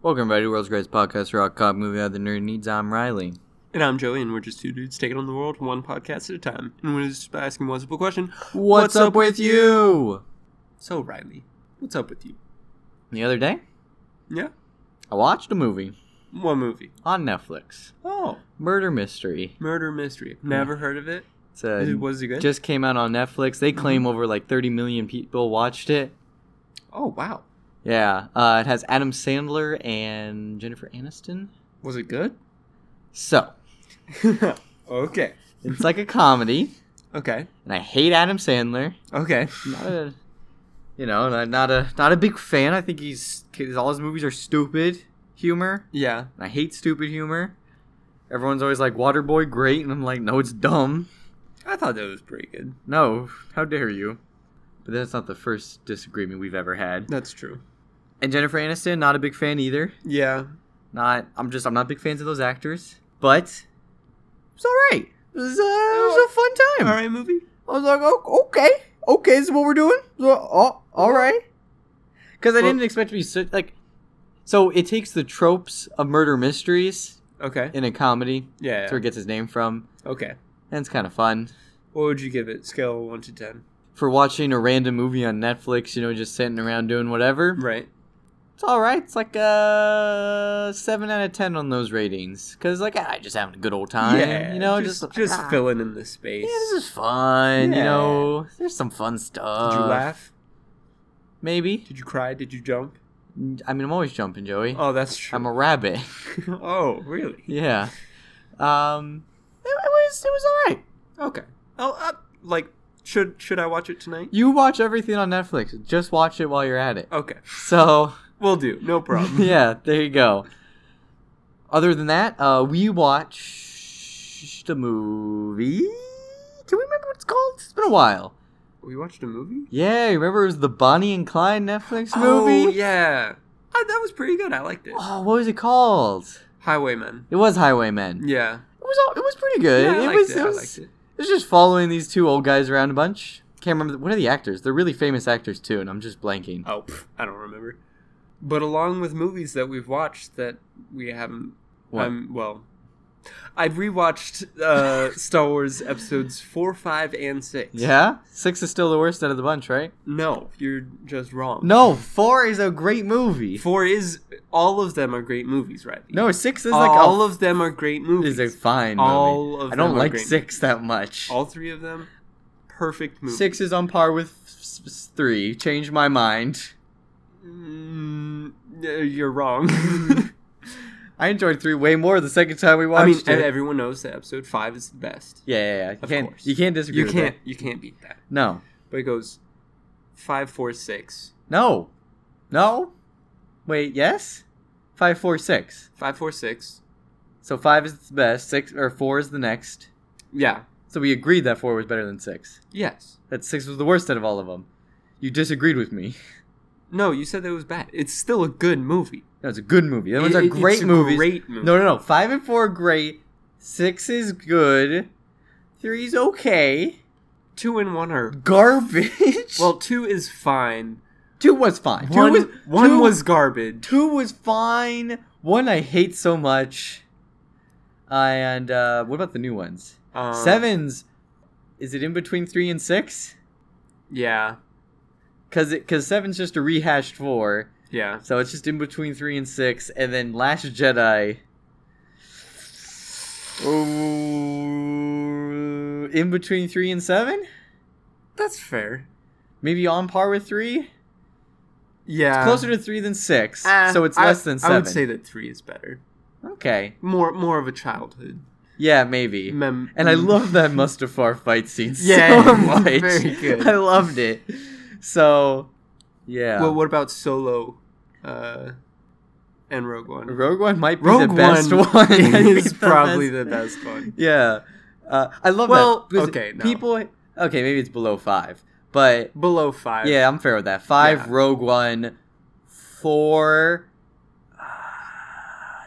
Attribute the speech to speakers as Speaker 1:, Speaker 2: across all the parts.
Speaker 1: Welcome, everybody, to the World's Greatest Podcast, Rock Cop Movie Out of the Nerd Needs. I'm Riley.
Speaker 2: And I'm Joey, and we're just two dudes taking on the world one podcast at a time. And we're just asking one simple question.
Speaker 1: What's, up, with you?
Speaker 2: So, Riley, what's up with you?
Speaker 1: The other day,
Speaker 2: Yeah?
Speaker 1: I watched a movie
Speaker 2: What movie?
Speaker 1: on Netflix.
Speaker 2: Oh,
Speaker 1: Murder Mystery.
Speaker 2: Murder Mystery. Never heard of it.
Speaker 1: It's
Speaker 2: it- Was it good?
Speaker 1: just came out on Netflix. They claim mm-hmm. over like 30 million people watched it.
Speaker 2: oh, wow.
Speaker 1: Yeah, uh, it has Adam Sandler and Jennifer Aniston.
Speaker 2: Was it good?
Speaker 1: So,
Speaker 2: okay.
Speaker 1: it's like a comedy,
Speaker 2: Okay.
Speaker 1: and I hate Adam Sandler.
Speaker 2: Okay.
Speaker 1: not a, you know, not, not a not a big fan. I think he's all his movies are stupid humor.
Speaker 2: Yeah.
Speaker 1: And I hate stupid humor. Everyone's always like Waterboy great, and I'm like, no, it's dumb.
Speaker 2: I thought that was pretty good.
Speaker 1: No, how dare you? But that's not the first disagreement we've ever had.
Speaker 2: That's true.
Speaker 1: And Jennifer Aniston, not a big fan either.
Speaker 2: Yeah.
Speaker 1: Not, I'm just, I'm not big fans of those actors. But it's all right. It was, uh, it was a fun time.
Speaker 2: All right, movie.
Speaker 1: I was like, oh, okay, okay, this is what we're doing. So, oh, all right. Because I didn't expect to be so, like. So it takes the tropes of murder mysteries
Speaker 2: Okay.
Speaker 1: in a comedy.
Speaker 2: Yeah.
Speaker 1: That's where it gets his name from,
Speaker 2: Okay.
Speaker 1: and it's kind of fun
Speaker 2: What would you give it? Scale of 1 to 10.
Speaker 1: for watching a random movie on Netflix. You know, just sitting around doing whatever.
Speaker 2: Right.
Speaker 1: It's all right. It's like a seven out of ten on those ratings. Because like I just having a good old time.
Speaker 2: yeah.
Speaker 1: you know,
Speaker 2: just,
Speaker 1: just
Speaker 2: just
Speaker 1: ah,
Speaker 2: filling in the space.
Speaker 1: Yeah, this is fun. You know, there's some fun stuff.
Speaker 2: Did you laugh?
Speaker 1: Maybe.
Speaker 2: Did you cry? Did you jump?
Speaker 1: I mean, I'm always jumping, Joey.
Speaker 2: Oh, that's true.
Speaker 1: I'm a rabbit.
Speaker 2: oh, really?
Speaker 1: yeah. Um, it, it was it was all right.
Speaker 2: Okay. Oh, uh, like, should should I watch it tonight?
Speaker 1: You watch everything on Netflix. Just watch it while you're at it.
Speaker 2: Okay,
Speaker 1: So
Speaker 2: we'll do. No problem.
Speaker 1: yeah, there you go. Other than that, uh, we watched a movie. Do we remember what it's called? It's been a while.
Speaker 2: we watched a movie.
Speaker 1: Yeah, you remember it was the Bonnie and Clyde Netflix movie?
Speaker 2: Oh yeah, uh, that was pretty good. I liked it.
Speaker 1: Oh, what was it called?
Speaker 2: Highwaymen.
Speaker 1: It was Highwaymen.
Speaker 2: Yeah.
Speaker 1: It was all, it was pretty good.
Speaker 2: Yeah, I
Speaker 1: it
Speaker 2: liked
Speaker 1: was
Speaker 2: it.
Speaker 1: it
Speaker 2: I
Speaker 1: was
Speaker 2: liked it.
Speaker 1: it was just following these two old guys around a bunch. Can't remember what are the actors? They're really famous actors too, and I'm just blanking.
Speaker 2: Oh, I don't remember. But along with movies that we've watched that we haven't, um, well, I've rewatched uh, Star Wars episodes four, five, and six.
Speaker 1: Yeah, six is still the worst out of the bunch, right?
Speaker 2: No, you're just wrong.
Speaker 1: No, four is a great movie.
Speaker 2: Four is all of them are great movies, right?
Speaker 1: No, six is like
Speaker 2: all of them are great movies.
Speaker 1: is a fine movie.
Speaker 2: All of
Speaker 1: I don't like six that much.
Speaker 2: all three of them, perfect movies.
Speaker 1: Six is on par with three. Change my mind.
Speaker 2: Mm, you're wrong.
Speaker 1: I enjoyed three way more the second time we watched.
Speaker 2: I mean,
Speaker 1: it.
Speaker 2: everyone knows that episode five is the best.
Speaker 1: yeah, yeah, yeah. You
Speaker 2: Of
Speaker 1: can't,
Speaker 2: course.
Speaker 1: you can't disagree.
Speaker 2: You
Speaker 1: with
Speaker 2: can't,
Speaker 1: that.
Speaker 2: you can't beat that.
Speaker 1: No,
Speaker 2: But it goes five, four, six,
Speaker 1: no, no. Wait, yes. Five, four, six.
Speaker 2: five, four, six.
Speaker 1: So five is the best. Six or four is the next.
Speaker 2: Yeah.
Speaker 1: So we agreed that four was better than six.
Speaker 2: Yes.
Speaker 1: That six was the worst out of all of them. You disagreed with me.
Speaker 2: No, you said that was bad. It's still a good movie.
Speaker 1: No, it's a good movie. That ones
Speaker 2: It-
Speaker 1: are
Speaker 2: it-
Speaker 1: great
Speaker 2: it's a. Great movie.
Speaker 1: No, no, no. Five and four are great. Six is good. Three's okay.
Speaker 2: Two and one are.
Speaker 1: Garbage.
Speaker 2: Well, two is fine.
Speaker 1: two was fine.
Speaker 2: One,
Speaker 1: two was
Speaker 2: one
Speaker 1: two-
Speaker 2: was garbage.
Speaker 1: two was fine. One I hate so much. Uh, and uh, what about the new ones?
Speaker 2: Um,
Speaker 1: Sevens. Is it in between three and six?
Speaker 2: Yeah.
Speaker 1: Cause it, cause seven's just a rehashed four,
Speaker 2: Yeah.
Speaker 1: so it's just in between three and six, and then Last Jedi. Oh, in between three and seven,
Speaker 2: That's fair.
Speaker 1: maybe on par with three.
Speaker 2: Yeah.
Speaker 1: Closer to three than six,
Speaker 2: Ah,
Speaker 1: so it's
Speaker 2: I-
Speaker 1: less than seven.
Speaker 2: I would say that three is better.
Speaker 1: okay,
Speaker 2: More, more of a childhood.
Speaker 1: yeah, maybe.
Speaker 2: Mem-
Speaker 1: And I love that Mustafar fight scene
Speaker 2: Yeah,
Speaker 1: so much.
Speaker 2: very good.
Speaker 1: I loved it. So, yeah.
Speaker 2: Well, what about Solo, uh, and Rogue One?
Speaker 1: Rogue One might be
Speaker 2: Rogue
Speaker 1: the best
Speaker 2: One
Speaker 1: one.
Speaker 2: Is
Speaker 1: it's
Speaker 2: probably
Speaker 1: best.
Speaker 2: the best one.
Speaker 1: Yeah, uh, I love
Speaker 2: Well,
Speaker 1: that. because
Speaker 2: okay, no.
Speaker 1: people. Okay, maybe it's below five, but
Speaker 2: Below five.
Speaker 1: yeah, I'm fair with that. Five
Speaker 2: Yeah.
Speaker 1: Rogue One, four. uh,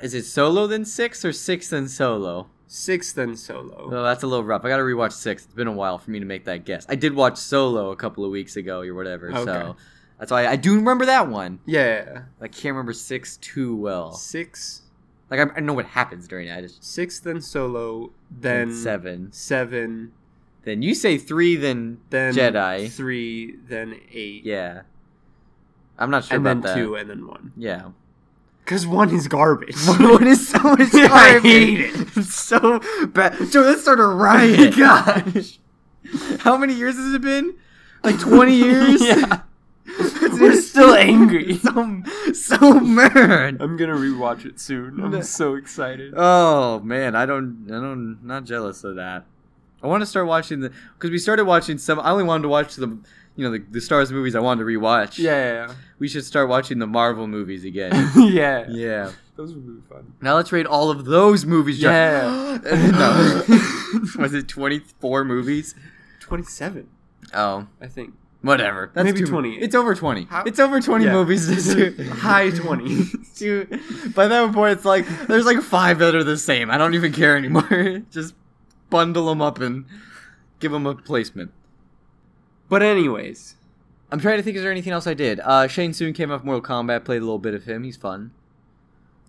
Speaker 1: Is it Solo then six or six then Solo?
Speaker 2: Six then Solo.
Speaker 1: Well, that's a little rough. I got to rewatch six. It's been a while for me to make that guess. I did watch Solo a couple of weeks ago or whatever, so That's why I do remember that one.
Speaker 2: Yeah.
Speaker 1: I can't remember six too well.
Speaker 2: Six,
Speaker 1: Like I, I know what happens during it. I just
Speaker 2: six, then Solo, then
Speaker 1: seven.
Speaker 2: seven,
Speaker 1: Then you say three, then
Speaker 2: then
Speaker 1: Jedi.
Speaker 2: three, then eight,
Speaker 1: Yeah. I'm not sure
Speaker 2: and then
Speaker 1: about that.
Speaker 2: two, and then one.
Speaker 1: Yeah.
Speaker 2: Because one is garbage.
Speaker 1: One is so much
Speaker 2: I
Speaker 1: garbage.
Speaker 2: hate it.
Speaker 1: It's so bad. Joe, let's start a riot. Gosh. How many years has it been? Like 20 years?
Speaker 2: Yeah. We're still angry.
Speaker 1: So, so mad.
Speaker 2: I'm gonna rewatch it soon. I'm so excited.
Speaker 1: Oh man, I don't, I don't, not jealous of that. I want to start watching the because we started watching some. I only wanted to watch the, you know, the, the Star Wars movies. I wanted to rewatch.
Speaker 2: Yeah,
Speaker 1: we should start watching the Marvel movies again.
Speaker 2: yeah, yeah.
Speaker 1: yeah.
Speaker 2: Those would be fun.
Speaker 1: Now let's rate all of those movies.
Speaker 2: Yeah.
Speaker 1: no. Was it twenty four movies?
Speaker 2: 27.
Speaker 1: Oh.
Speaker 2: I think.
Speaker 1: whatever. That's
Speaker 2: Maybe
Speaker 1: too-
Speaker 2: 28.
Speaker 1: It's over twenty.
Speaker 2: How-
Speaker 1: It's over twenty
Speaker 2: Yeah.
Speaker 1: movies. This year.
Speaker 2: High 20.
Speaker 1: Dude, by that point, it's like there's like five that are the same. I don't even care anymore. Just bundle them up and give them a placement.
Speaker 2: But anyways,
Speaker 1: I'm trying to think. Is there anything else I did? Uh, Shang Tsung came off Mortal Kombat. Played a little bit of him. He's fun.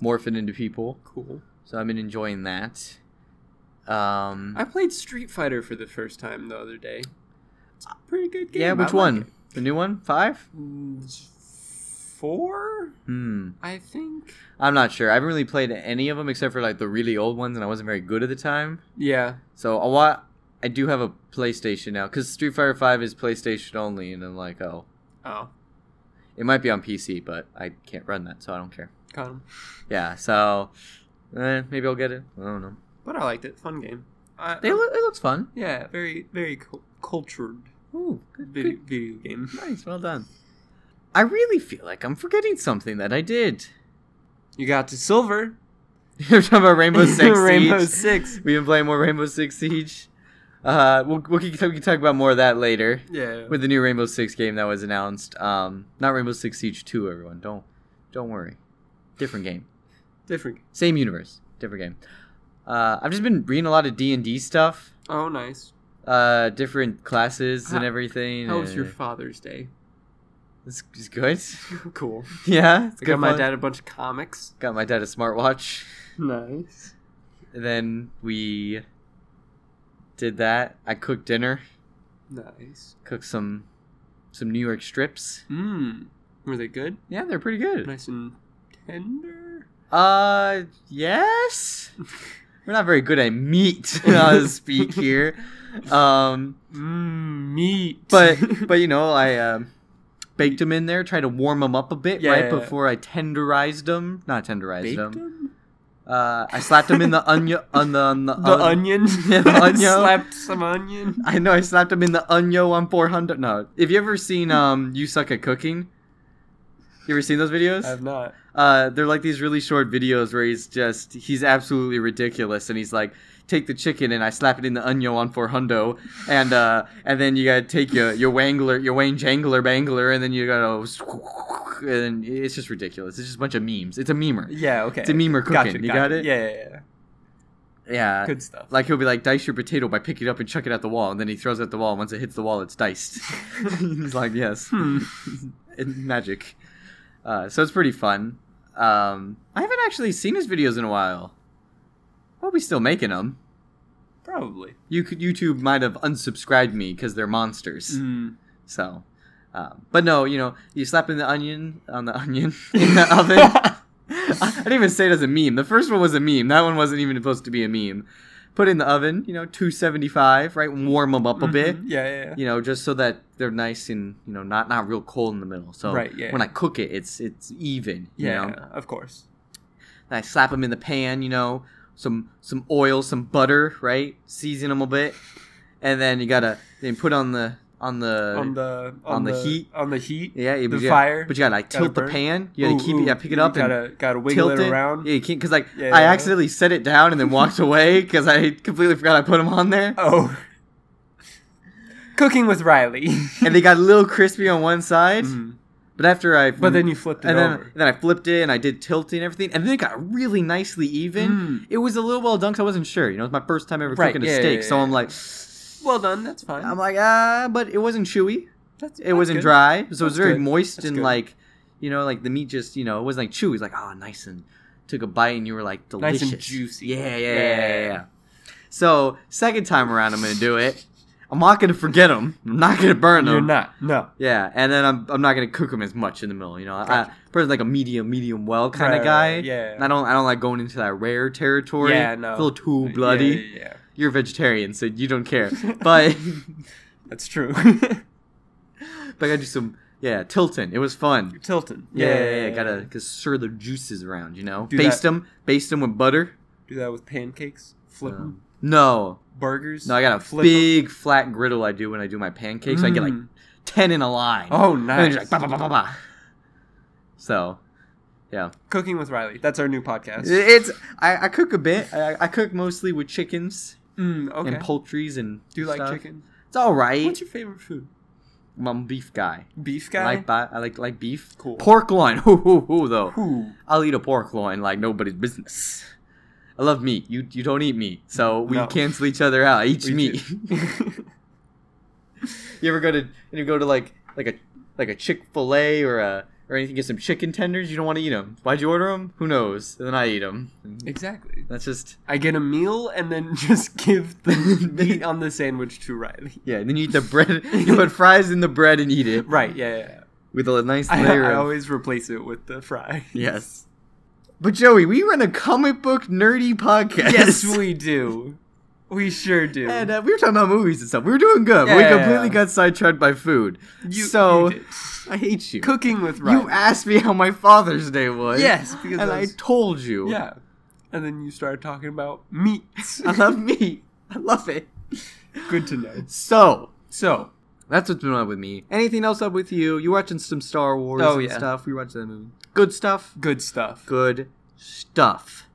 Speaker 1: Morphing into people.
Speaker 2: cool.
Speaker 1: So I've been enjoying that. Um,
Speaker 2: I played Street Fighter for the first time the other day. It's a pretty good game.
Speaker 1: yeah, which
Speaker 2: like
Speaker 1: one?
Speaker 2: it.
Speaker 1: The new one? Five?
Speaker 2: Mm, Four,
Speaker 1: Hmm.
Speaker 2: I think.
Speaker 1: I'm not sure. I haven't really played any of them except for like the really old ones, and I wasn't very good at the time.
Speaker 2: Yeah.
Speaker 1: So a lot. I do have a PlayStation now because Street Fighter Five is PlayStation only, and I'm like, oh,
Speaker 2: Oh,
Speaker 1: it might be on PC, but I can't run that, so I don't care.
Speaker 2: got him.
Speaker 1: Yeah, so eh, maybe I'll get it. I don't know.
Speaker 2: But I liked it. Fun game. I,
Speaker 1: It, loo- it looks fun.
Speaker 2: yeah, very very cu- cultured
Speaker 1: Ooh, good,
Speaker 2: video,
Speaker 1: good.
Speaker 2: video game.
Speaker 1: Nice, well done. I really feel like I'm forgetting something that I did.
Speaker 2: You got to silver.
Speaker 1: You're talking about Rainbow Six
Speaker 2: Rainbow
Speaker 1: Siege.
Speaker 2: Six.
Speaker 1: We've been playing more Rainbow Six Siege. Uh, we'll, we'll, we can talk about more of that later
Speaker 2: Yeah.
Speaker 1: with the new Rainbow Six game that was announced. Um, not Rainbow Six Siege Two. Everyone, don't don't worry. Different game,
Speaker 2: different.
Speaker 1: same universe, different game. Uh, I've just been reading a lot of D and D stuff.
Speaker 2: Oh, nice.
Speaker 1: Uh, different classes and everything.
Speaker 2: How was your Father's Day?
Speaker 1: It's, it's good.
Speaker 2: cool.
Speaker 1: yeah, it's
Speaker 2: I
Speaker 1: good
Speaker 2: got my
Speaker 1: fun.
Speaker 2: dad a bunch of comics.
Speaker 1: Got my dad a smartwatch.
Speaker 2: Nice.
Speaker 1: And then we did that. I cooked dinner.
Speaker 2: Nice.
Speaker 1: Cooked some some New York strips.
Speaker 2: Mmm. Were they good?
Speaker 1: Yeah, they're pretty good.
Speaker 2: Nice and tender.
Speaker 1: Uh, yes. We're not very good at meat, I'll speak here. Um,
Speaker 2: Mmm. Meat.
Speaker 1: but but you know, I um, baked them in there, tried to warm them up a bit right
Speaker 2: Yeah.
Speaker 1: before I tenderized them. Not tenderized
Speaker 2: baked
Speaker 1: them.
Speaker 2: them.
Speaker 1: Uh, I slapped him in the onion on the on the,
Speaker 2: The
Speaker 1: on-
Speaker 2: onion.
Speaker 1: Yeah, the onion.
Speaker 2: Slapped some onion.
Speaker 1: I know I slapped him in the onion on 400. No, have you ever seen um you suck at cooking? You ever seen those videos?
Speaker 2: I've not.
Speaker 1: uh, they're like these really short videos where he's just he's absolutely ridiculous, and he's like, take the chicken and I slap it in the onion on for hundo, and uh, and then you gotta take your your wangler, your Wayne Jangler Bangler, and then you gotta, and it's just ridiculous. It's just a bunch of memes. It's a memer.
Speaker 2: Yeah. Okay.
Speaker 1: It's a memer cooking.
Speaker 2: Gotcha,
Speaker 1: you
Speaker 2: gotcha.
Speaker 1: got it?
Speaker 2: Yeah. Yeah. yeah.
Speaker 1: Yeah.
Speaker 2: Good stuff.
Speaker 1: Like he'll be like, dice your potato by picking it up and chuck it at the wall, and then he throws it at the wall. Once it hits the wall, it's diced. he's like, yes,
Speaker 2: Hmm.
Speaker 1: Magic. Uh, so it's pretty fun. Um, I haven't actually seen his videos in a while. Probably still making them.
Speaker 2: Probably.
Speaker 1: You could YouTube might have unsubscribed me because they're monsters.
Speaker 2: Mm.
Speaker 1: So, um, but no, you know, you slap in the onion on the onion in the oven. I didn't even say it as a meme. The first one was a meme. That one wasn't even supposed to be a meme. Put in the oven, you know, 275, right? Warm them up a bit,
Speaker 2: Mhm. Yeah. Yeah. yeah.
Speaker 1: you know, just so that they're nice and you know not not real cold in the middle. So
Speaker 2: Right, yeah.
Speaker 1: when I cook it, it's it's even. You
Speaker 2: Yeah,
Speaker 1: know?
Speaker 2: of course.
Speaker 1: And I slap them in the pan, you know, some some oil, some butter, right? Season them a bit, and then you gotta then put on the on the
Speaker 2: on the
Speaker 1: on the heat.
Speaker 2: on the heat.
Speaker 1: yeah
Speaker 2: the
Speaker 1: you
Speaker 2: fire,
Speaker 1: Gotta, but you gotta like
Speaker 2: gotta
Speaker 1: tilt the pan. You gotta
Speaker 2: Ooh,
Speaker 1: keep it.
Speaker 2: ooh,
Speaker 1: Yeah, pick it up and
Speaker 2: gotta gotta wiggle
Speaker 1: tilt
Speaker 2: it around.
Speaker 1: Yeah, you can't because like
Speaker 2: Yeah,
Speaker 1: I
Speaker 2: yeah.
Speaker 1: accidentally set it down and then walked away because I completely forgot I put them on there,
Speaker 2: Oh, cooking with Riley.
Speaker 1: and they got a little crispy on one side.
Speaker 2: Mhm.
Speaker 1: But after I
Speaker 2: But then you flipped it
Speaker 1: and then,
Speaker 2: over.
Speaker 1: then I flipped it and I did tilting and everything, and then it got really nicely even.
Speaker 2: Mm.
Speaker 1: It was a little well done 'cause I wasn't sure. You know, it was my first time ever
Speaker 2: Right,
Speaker 1: cooking a steak,
Speaker 2: yeah,
Speaker 1: so. I'm like,
Speaker 2: Well done. That's fine.
Speaker 1: I'm like, ah, but it wasn't chewy.
Speaker 2: That's,
Speaker 1: it wasn't
Speaker 2: good.
Speaker 1: dry, so it was very
Speaker 2: good.
Speaker 1: moist
Speaker 2: That's
Speaker 1: and
Speaker 2: good.
Speaker 1: like, you know, like the meat just, you know, it wasn't like chewy. It was like, oh, nice and took a bite and you were like
Speaker 2: Nice
Speaker 1: delicious,
Speaker 2: and juicy.
Speaker 1: Yeah, yeah, yeah,
Speaker 2: Yeah.
Speaker 1: yeah, yeah. So second time around, I'm gonna do it. I'm not gonna forget them. I'm not gonna burn them.
Speaker 2: You're not. No.
Speaker 1: Yeah, and then I'm, I'm not gonna cook them as much in the middle. You know,
Speaker 2: Gotcha.
Speaker 1: I, personally like a medium, medium well kind of
Speaker 2: right,
Speaker 1: guy.
Speaker 2: right, yeah.
Speaker 1: I don't I don't like going into that rare territory.
Speaker 2: Yeah, no.
Speaker 1: A little too bloody.
Speaker 2: Yeah, yeah,
Speaker 1: You're a vegetarian, so you don't care. But
Speaker 2: that's true.
Speaker 1: but I gotta do some yeah Tilton. It was fun.
Speaker 2: Tilton.
Speaker 1: Yeah, yeah, yeah. Gotta, gotta stir the juices around. You know,
Speaker 2: Do
Speaker 1: baste
Speaker 2: that-
Speaker 1: them, baste them with butter.
Speaker 2: do that with pancakes. Flip 'em.
Speaker 1: Um, no,
Speaker 2: burgers.
Speaker 1: no, I got a
Speaker 2: Flip 'em.
Speaker 1: flat griddle. I do when I do my pancakes. So I get like
Speaker 2: Mm.
Speaker 1: ten in a line.
Speaker 2: Oh,
Speaker 1: And
Speaker 2: nice.
Speaker 1: just like, bah, bah, bah, bah, bah. So, yeah.
Speaker 2: Cooking with Riley. That's our new podcast.
Speaker 1: It's I, I cook a bit. I, I cook mostly with chickens
Speaker 2: Mm, okay.
Speaker 1: and poultries and
Speaker 2: do you like
Speaker 1: stuff.
Speaker 2: chicken?
Speaker 1: It's all right.
Speaker 2: What's your favorite food?
Speaker 1: I'm a beef guy.
Speaker 2: Beef
Speaker 1: I
Speaker 2: guy.
Speaker 1: like ba- I like like beef.
Speaker 2: Cool.
Speaker 1: Pork loin. Hoo hoo hoo though.
Speaker 2: Who?
Speaker 1: I'll eat a pork loin like nobody's business. I love meat. You you don't eat meat, so we
Speaker 2: No.
Speaker 1: cancel each other out. I eat
Speaker 2: We
Speaker 1: meat. you ever go to and you go to like like a like a Chick Fil A or a or anything get some chicken tenders? You don't want to eat them. Why'd you order them? Who knows? And then I eat them.
Speaker 2: exactly.
Speaker 1: That's just
Speaker 2: I get a meal and then just give the meat on the sandwich to Riley.
Speaker 1: yeah. Then you eat the bread. you put fries in the bread and eat it
Speaker 2: Right. Yeah. yeah, yeah.
Speaker 1: with a nice layer.
Speaker 2: I
Speaker 1: of,
Speaker 2: always replace it with the fry.
Speaker 1: yes. But Joey, we run a comic book nerdy podcast.
Speaker 2: yes, we do. We sure do.
Speaker 1: And uh, we were talking about movies and stuff. We were doing good.
Speaker 2: Yeah,
Speaker 1: we completely
Speaker 2: yeah.
Speaker 1: got sidetracked by food.
Speaker 2: You-
Speaker 1: so
Speaker 2: you did.
Speaker 1: I hate you.
Speaker 2: Cooking with Riley.
Speaker 1: you asked me how my Father's Day was.
Speaker 2: Yes, because
Speaker 1: and
Speaker 2: I
Speaker 1: I told you.
Speaker 2: Yeah. And then you started talking about meat.
Speaker 1: I love meat. I love it.
Speaker 2: Good to know.
Speaker 1: So
Speaker 2: So,
Speaker 1: that's what's been on with me. Anything else up with you? You watching some Star Wars
Speaker 2: Oh,
Speaker 1: and
Speaker 2: yeah.
Speaker 1: stuff? We watched that movie. Good stuff.
Speaker 2: good stuff.
Speaker 1: Good stuff.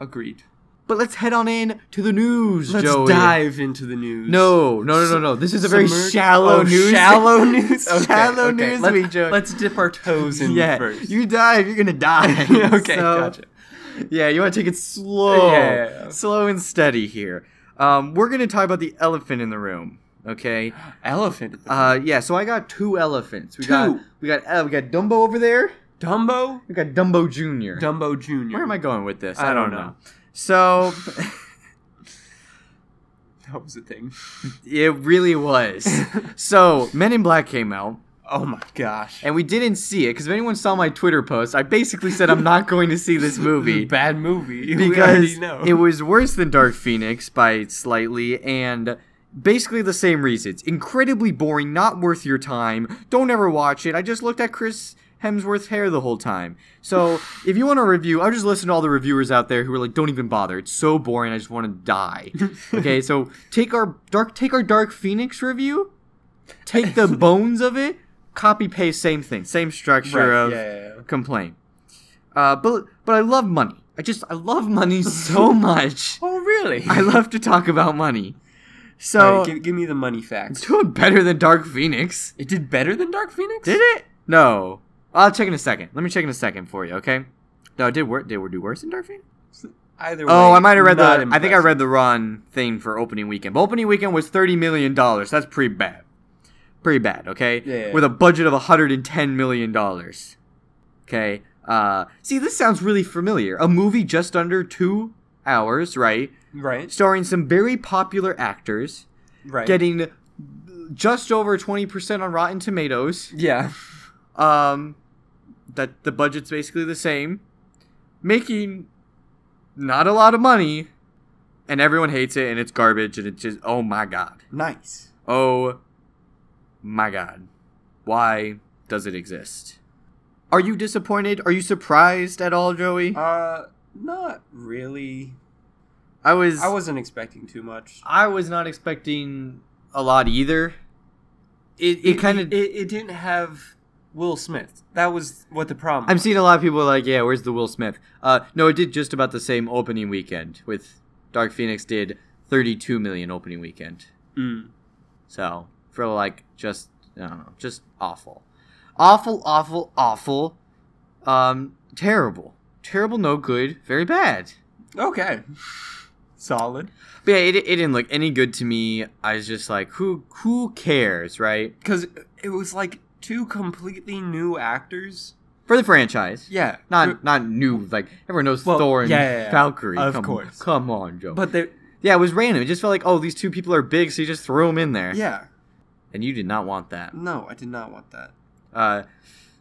Speaker 2: Agreed.
Speaker 1: But let's head on in to the news,
Speaker 2: Let's
Speaker 1: Joey.
Speaker 2: dive into the news.
Speaker 1: No, no, no, no, no. This is a very
Speaker 2: Submerge-
Speaker 1: shallow
Speaker 2: oh,
Speaker 1: news.
Speaker 2: Shallow news. Okay,
Speaker 1: shallow
Speaker 2: okay.
Speaker 1: news
Speaker 2: Let,
Speaker 1: week, Joey.
Speaker 2: Let's dip our toes in
Speaker 1: yeah,
Speaker 2: first.
Speaker 1: you dive, you're gonna die.
Speaker 2: okay,
Speaker 1: So,
Speaker 2: gotcha.
Speaker 1: Yeah, you want to take it slow,
Speaker 2: Yeah, yeah, yeah.
Speaker 1: slow and steady here. Um, we're gonna talk about the elephant in the room. Okay.
Speaker 2: Elephant.
Speaker 1: Uh, yeah. So I got two elephants. We got we got uh, we got Dumbo over there.
Speaker 2: Dumbo.
Speaker 1: We got Dumbo Junior.
Speaker 2: Dumbo Junior.
Speaker 1: Where am I going with this?
Speaker 2: I
Speaker 1: I, don't
Speaker 2: don't
Speaker 1: know.
Speaker 2: know.
Speaker 1: So
Speaker 2: That was a thing.
Speaker 1: it really was. so Men in Black came out.
Speaker 2: Oh my gosh.
Speaker 1: And we didn't see it because if anyone saw my Twitter post, I basically said I'm not going to see this movie.
Speaker 2: Bad movie.
Speaker 1: because
Speaker 2: already know.
Speaker 1: it was worse than Dark Phoenix by slightly, and basically the same reasons. Incredibly boring, not worth your time. Don't ever watch it. I just looked at Chris Hemsworth's hair the whole time. So if you want a review, I'll just listen to all the reviewers out there who are like, "Don't even bother. It's so boring. I just want to die." okay, so take our dark, take our Dark Phoenix review, take the bones of it, copy paste, same thing, same structure
Speaker 2: Right,
Speaker 1: of
Speaker 2: yeah, yeah, yeah.
Speaker 1: complaint. Uh, but but I love money. I just I love money so much.
Speaker 2: Oh really?
Speaker 1: I love to talk about money. So
Speaker 2: Alright, give, give me the money
Speaker 1: it's
Speaker 2: facts.
Speaker 1: doing better than Dark Phoenix.
Speaker 2: It did better than Dark Phoenix.
Speaker 1: Did it? No. I'll check in a second. Let me check in a second for you, okay? No, it did work. Did we do worse than Dark Phoenix?
Speaker 2: Either way.
Speaker 1: Oh, I might have read the.
Speaker 2: not
Speaker 1: I think I read the wrong thing for opening weekend. But opening weekend was thirty million dollars. That's pretty bad. Pretty bad. Okay.
Speaker 2: Yeah.
Speaker 1: With a budget of hundred and ten million dollars. Okay. Uh, see, this sounds really familiar. A movie just under two hours, right?
Speaker 2: Right.
Speaker 1: Starring some very popular actors,
Speaker 2: Right.
Speaker 1: getting just over twenty percent on Rotten Tomatoes.
Speaker 2: Yeah.
Speaker 1: Um, that the budget's basically the same, making not a lot of money, and everyone hates it, and it's garbage, and it's just oh my god,
Speaker 2: Nice.
Speaker 1: oh my god, why does it exist? Are you disappointed? Are you surprised at all, Joey?
Speaker 2: Uh, not really.
Speaker 1: I was.
Speaker 2: I wasn't expecting too much.
Speaker 1: I was not expecting a lot either. It it kind of.
Speaker 2: it, it didn't have Will Smith. That was what the problem.
Speaker 1: I'm
Speaker 2: was.
Speaker 1: seeing a lot of people like, yeah, where's the Will Smith? Uh, no, it did just about the same opening weekend. With Dark Phoenix did 32 million opening weekend.
Speaker 2: Mm.
Speaker 1: So for like just I don't know, just awful, awful, awful, awful, um, terrible, terrible, no good, very bad.
Speaker 2: Okay. Solid.
Speaker 1: But yeah, it, it didn't look any good to me. I was just like, who who cares, right?
Speaker 2: Because it was like two completely new actors.
Speaker 1: For the franchise.
Speaker 2: Yeah.
Speaker 1: Not not new, like everyone knows
Speaker 2: Well,
Speaker 1: Thor and
Speaker 2: yeah, yeah, yeah.
Speaker 1: Valkyrie.
Speaker 2: Of
Speaker 1: come,
Speaker 2: course.
Speaker 1: Come on, Joe.
Speaker 2: But they.
Speaker 1: yeah, it was random. It just felt like, oh, these two people are big, so you just throw them in there.
Speaker 2: Yeah.
Speaker 1: And you did not want that.
Speaker 2: No, I did not want that.
Speaker 1: Uh,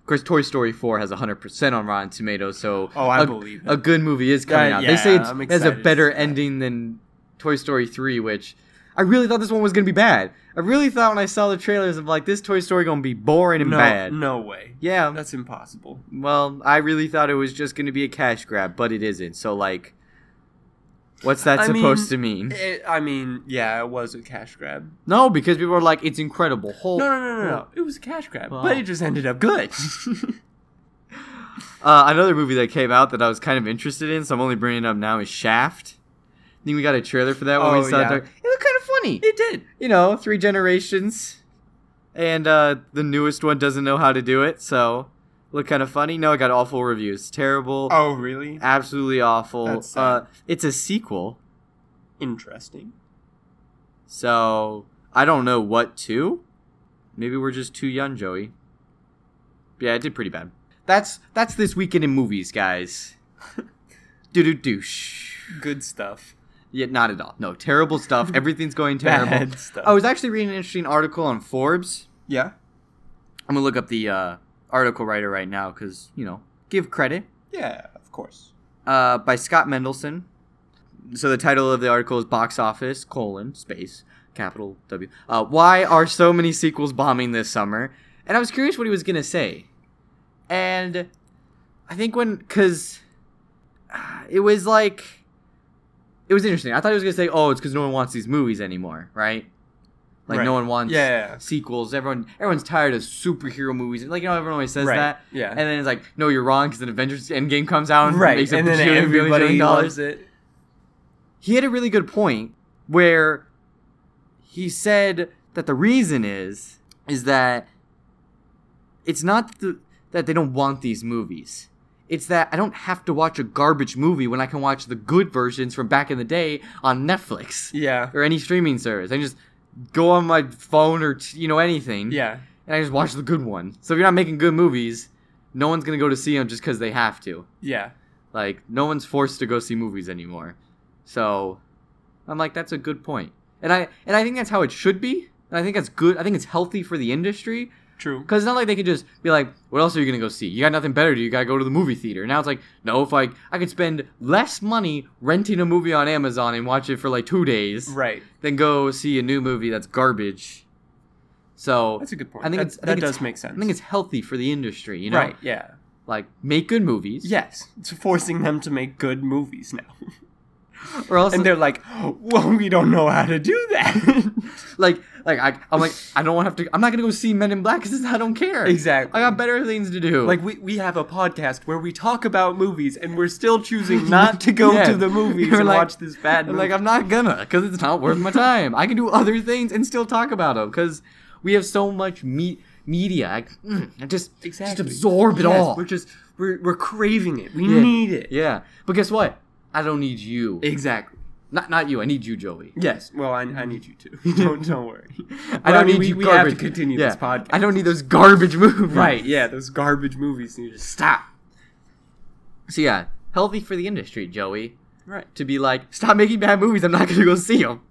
Speaker 1: of course, Toy Story 4 has 100% on Rotten Tomatoes, so
Speaker 2: Oh, I
Speaker 1: a,
Speaker 2: believe it.
Speaker 1: a good movie is coming
Speaker 2: Uh,
Speaker 1: out. they say it's, it has a better ending than Toy Story 3, which I really thought this one was going to be bad. I really thought when I saw the trailers of like this Toy Story going to be boring and
Speaker 2: no,
Speaker 1: bad.
Speaker 2: no way.
Speaker 1: Yeah,
Speaker 2: That's impossible.
Speaker 1: well, I really thought it was just going to be a cash grab, but it isn't. So like, what's that
Speaker 2: I
Speaker 1: supposed
Speaker 2: mean,
Speaker 1: to mean?
Speaker 2: It, I mean, yeah, it was a cash grab.
Speaker 1: no, because people were like, it's incredible. Whole,
Speaker 2: No, no, no, no, no. It was a cash grab,
Speaker 1: Well.
Speaker 2: but it just ended up good.
Speaker 1: Uh, another movie that came out that I was kind of interested in, so I'm only bringing it up now, is Shaft. I think we got a trailer for that when
Speaker 2: Oh,
Speaker 1: we saw
Speaker 2: yeah.
Speaker 1: it. It looked kind of funny.
Speaker 2: it did.
Speaker 1: You know, three generations, and uh, the newest one doesn't know how to do it, so looked kind of funny. No, it got awful reviews. Terrible.
Speaker 2: Oh, really?
Speaker 1: Absolutely awful.
Speaker 2: That's sad.
Speaker 1: Uh, it's a sequel,
Speaker 2: Interesting.
Speaker 1: so I don't know what to. Maybe we're just too young, Joey. Yeah, it did pretty bad. That's that's this weekend in movies, guys. Do do douche.
Speaker 2: Good stuff.
Speaker 1: Yeah, not at all. No, terrible stuff. Everything's going terrible.
Speaker 2: Bad stuff.
Speaker 1: I was actually reading an interesting article on Forbes.
Speaker 2: yeah.
Speaker 1: I'm gonna look up the uh, article writer right now because you know, give credit.
Speaker 2: Yeah, of course.
Speaker 1: Uh, by Scott Mendelson. So the title of the article is "Box Office: colon Space Capital W." Uh, why are so many sequels bombing this summer? And I was curious what he was gonna say, and I think when because it was like it was interesting. I thought he was gonna say, "Oh, it's because no one wants these movies anymore," right? Like
Speaker 2: Right.
Speaker 1: no one wants
Speaker 2: Yeah, yeah, yeah.
Speaker 1: sequels. Everyone, everyone's tired of superhero movies. Like you know, everyone always says
Speaker 2: Right.
Speaker 1: that.
Speaker 2: Yeah.
Speaker 1: And then it's like, no, you're wrong because then Avengers Endgame comes out and
Speaker 2: right,
Speaker 1: makes
Speaker 2: and then
Speaker 1: billion,
Speaker 2: everybody
Speaker 1: billion dollars.
Speaker 2: loves it.
Speaker 1: He had a really good point where he said that the reason is is that it's not the, that they don't want these movies. It's that I don't have to watch a garbage movie when I can watch the good versions from back in the day on Netflix
Speaker 2: Yeah.
Speaker 1: or any streaming service. I just go on my phone or t- you know anything
Speaker 2: Yeah.
Speaker 1: and I just watch the good one. So if you're not making good movies, no one's gonna go to see them just because they have to.
Speaker 2: Yeah.
Speaker 1: Like no one's forced to go see movies anymore. So I'm like, that's a good point, and I and I think that's how it should be. And I think that's good. I think it's healthy for the industry
Speaker 2: True.
Speaker 1: because it's not like they could just be like, what else are you gonna go see? You got nothing better to do. You gotta go to the movie theater. Now it's like, no, if I I could spend less money renting a movie on Amazon and watch it for like two days,
Speaker 2: Right.
Speaker 1: than go see a new movie that's garbage. So
Speaker 2: That's a good point.
Speaker 1: I think
Speaker 2: That-
Speaker 1: it's, I
Speaker 2: that
Speaker 1: think it's-
Speaker 2: does make sense.
Speaker 1: I think it's healthy for the industry, you know.
Speaker 2: Right. Yeah.
Speaker 1: Like make good movies.
Speaker 2: Yes. It's forcing them to make good movies now.
Speaker 1: Or else,
Speaker 2: and they're like, well, we don't know how to do that.
Speaker 1: like, like I, I'm like, I don't want to have to. I'm not gonna go see Men in Black because I don't care.
Speaker 2: Exactly.
Speaker 1: I got better things to do.
Speaker 2: like we, we have a podcast where we talk about movies and we're still choosing not to go
Speaker 1: Yeah.
Speaker 2: to the movies and
Speaker 1: like-
Speaker 2: watch this bad movie.
Speaker 1: like, I'm not gonna because it's not worth my time. I can do other things and still talk about them because we have so much me- media. I, mm, I just just absorb it
Speaker 2: Yes,
Speaker 1: all.
Speaker 2: We're just we're, we're craving it. We
Speaker 1: Yeah.
Speaker 2: need it.
Speaker 1: Yeah, but guess what? I don't need you.
Speaker 2: Exactly.
Speaker 1: Not not you. I need you, Joey.
Speaker 2: Yes. Well, I, I need you too. don't don't worry.
Speaker 1: I don't
Speaker 2: mean,
Speaker 1: need
Speaker 2: we,
Speaker 1: you
Speaker 2: we have to continue
Speaker 1: yeah.
Speaker 2: this podcast.
Speaker 1: I don't need those garbage movies.
Speaker 2: Right. Yeah. Those garbage movies need to stop.
Speaker 1: So yeah, healthy for the industry, Joey,
Speaker 2: Right.
Speaker 1: to be like, stop making bad movies. I'm not gonna go see them.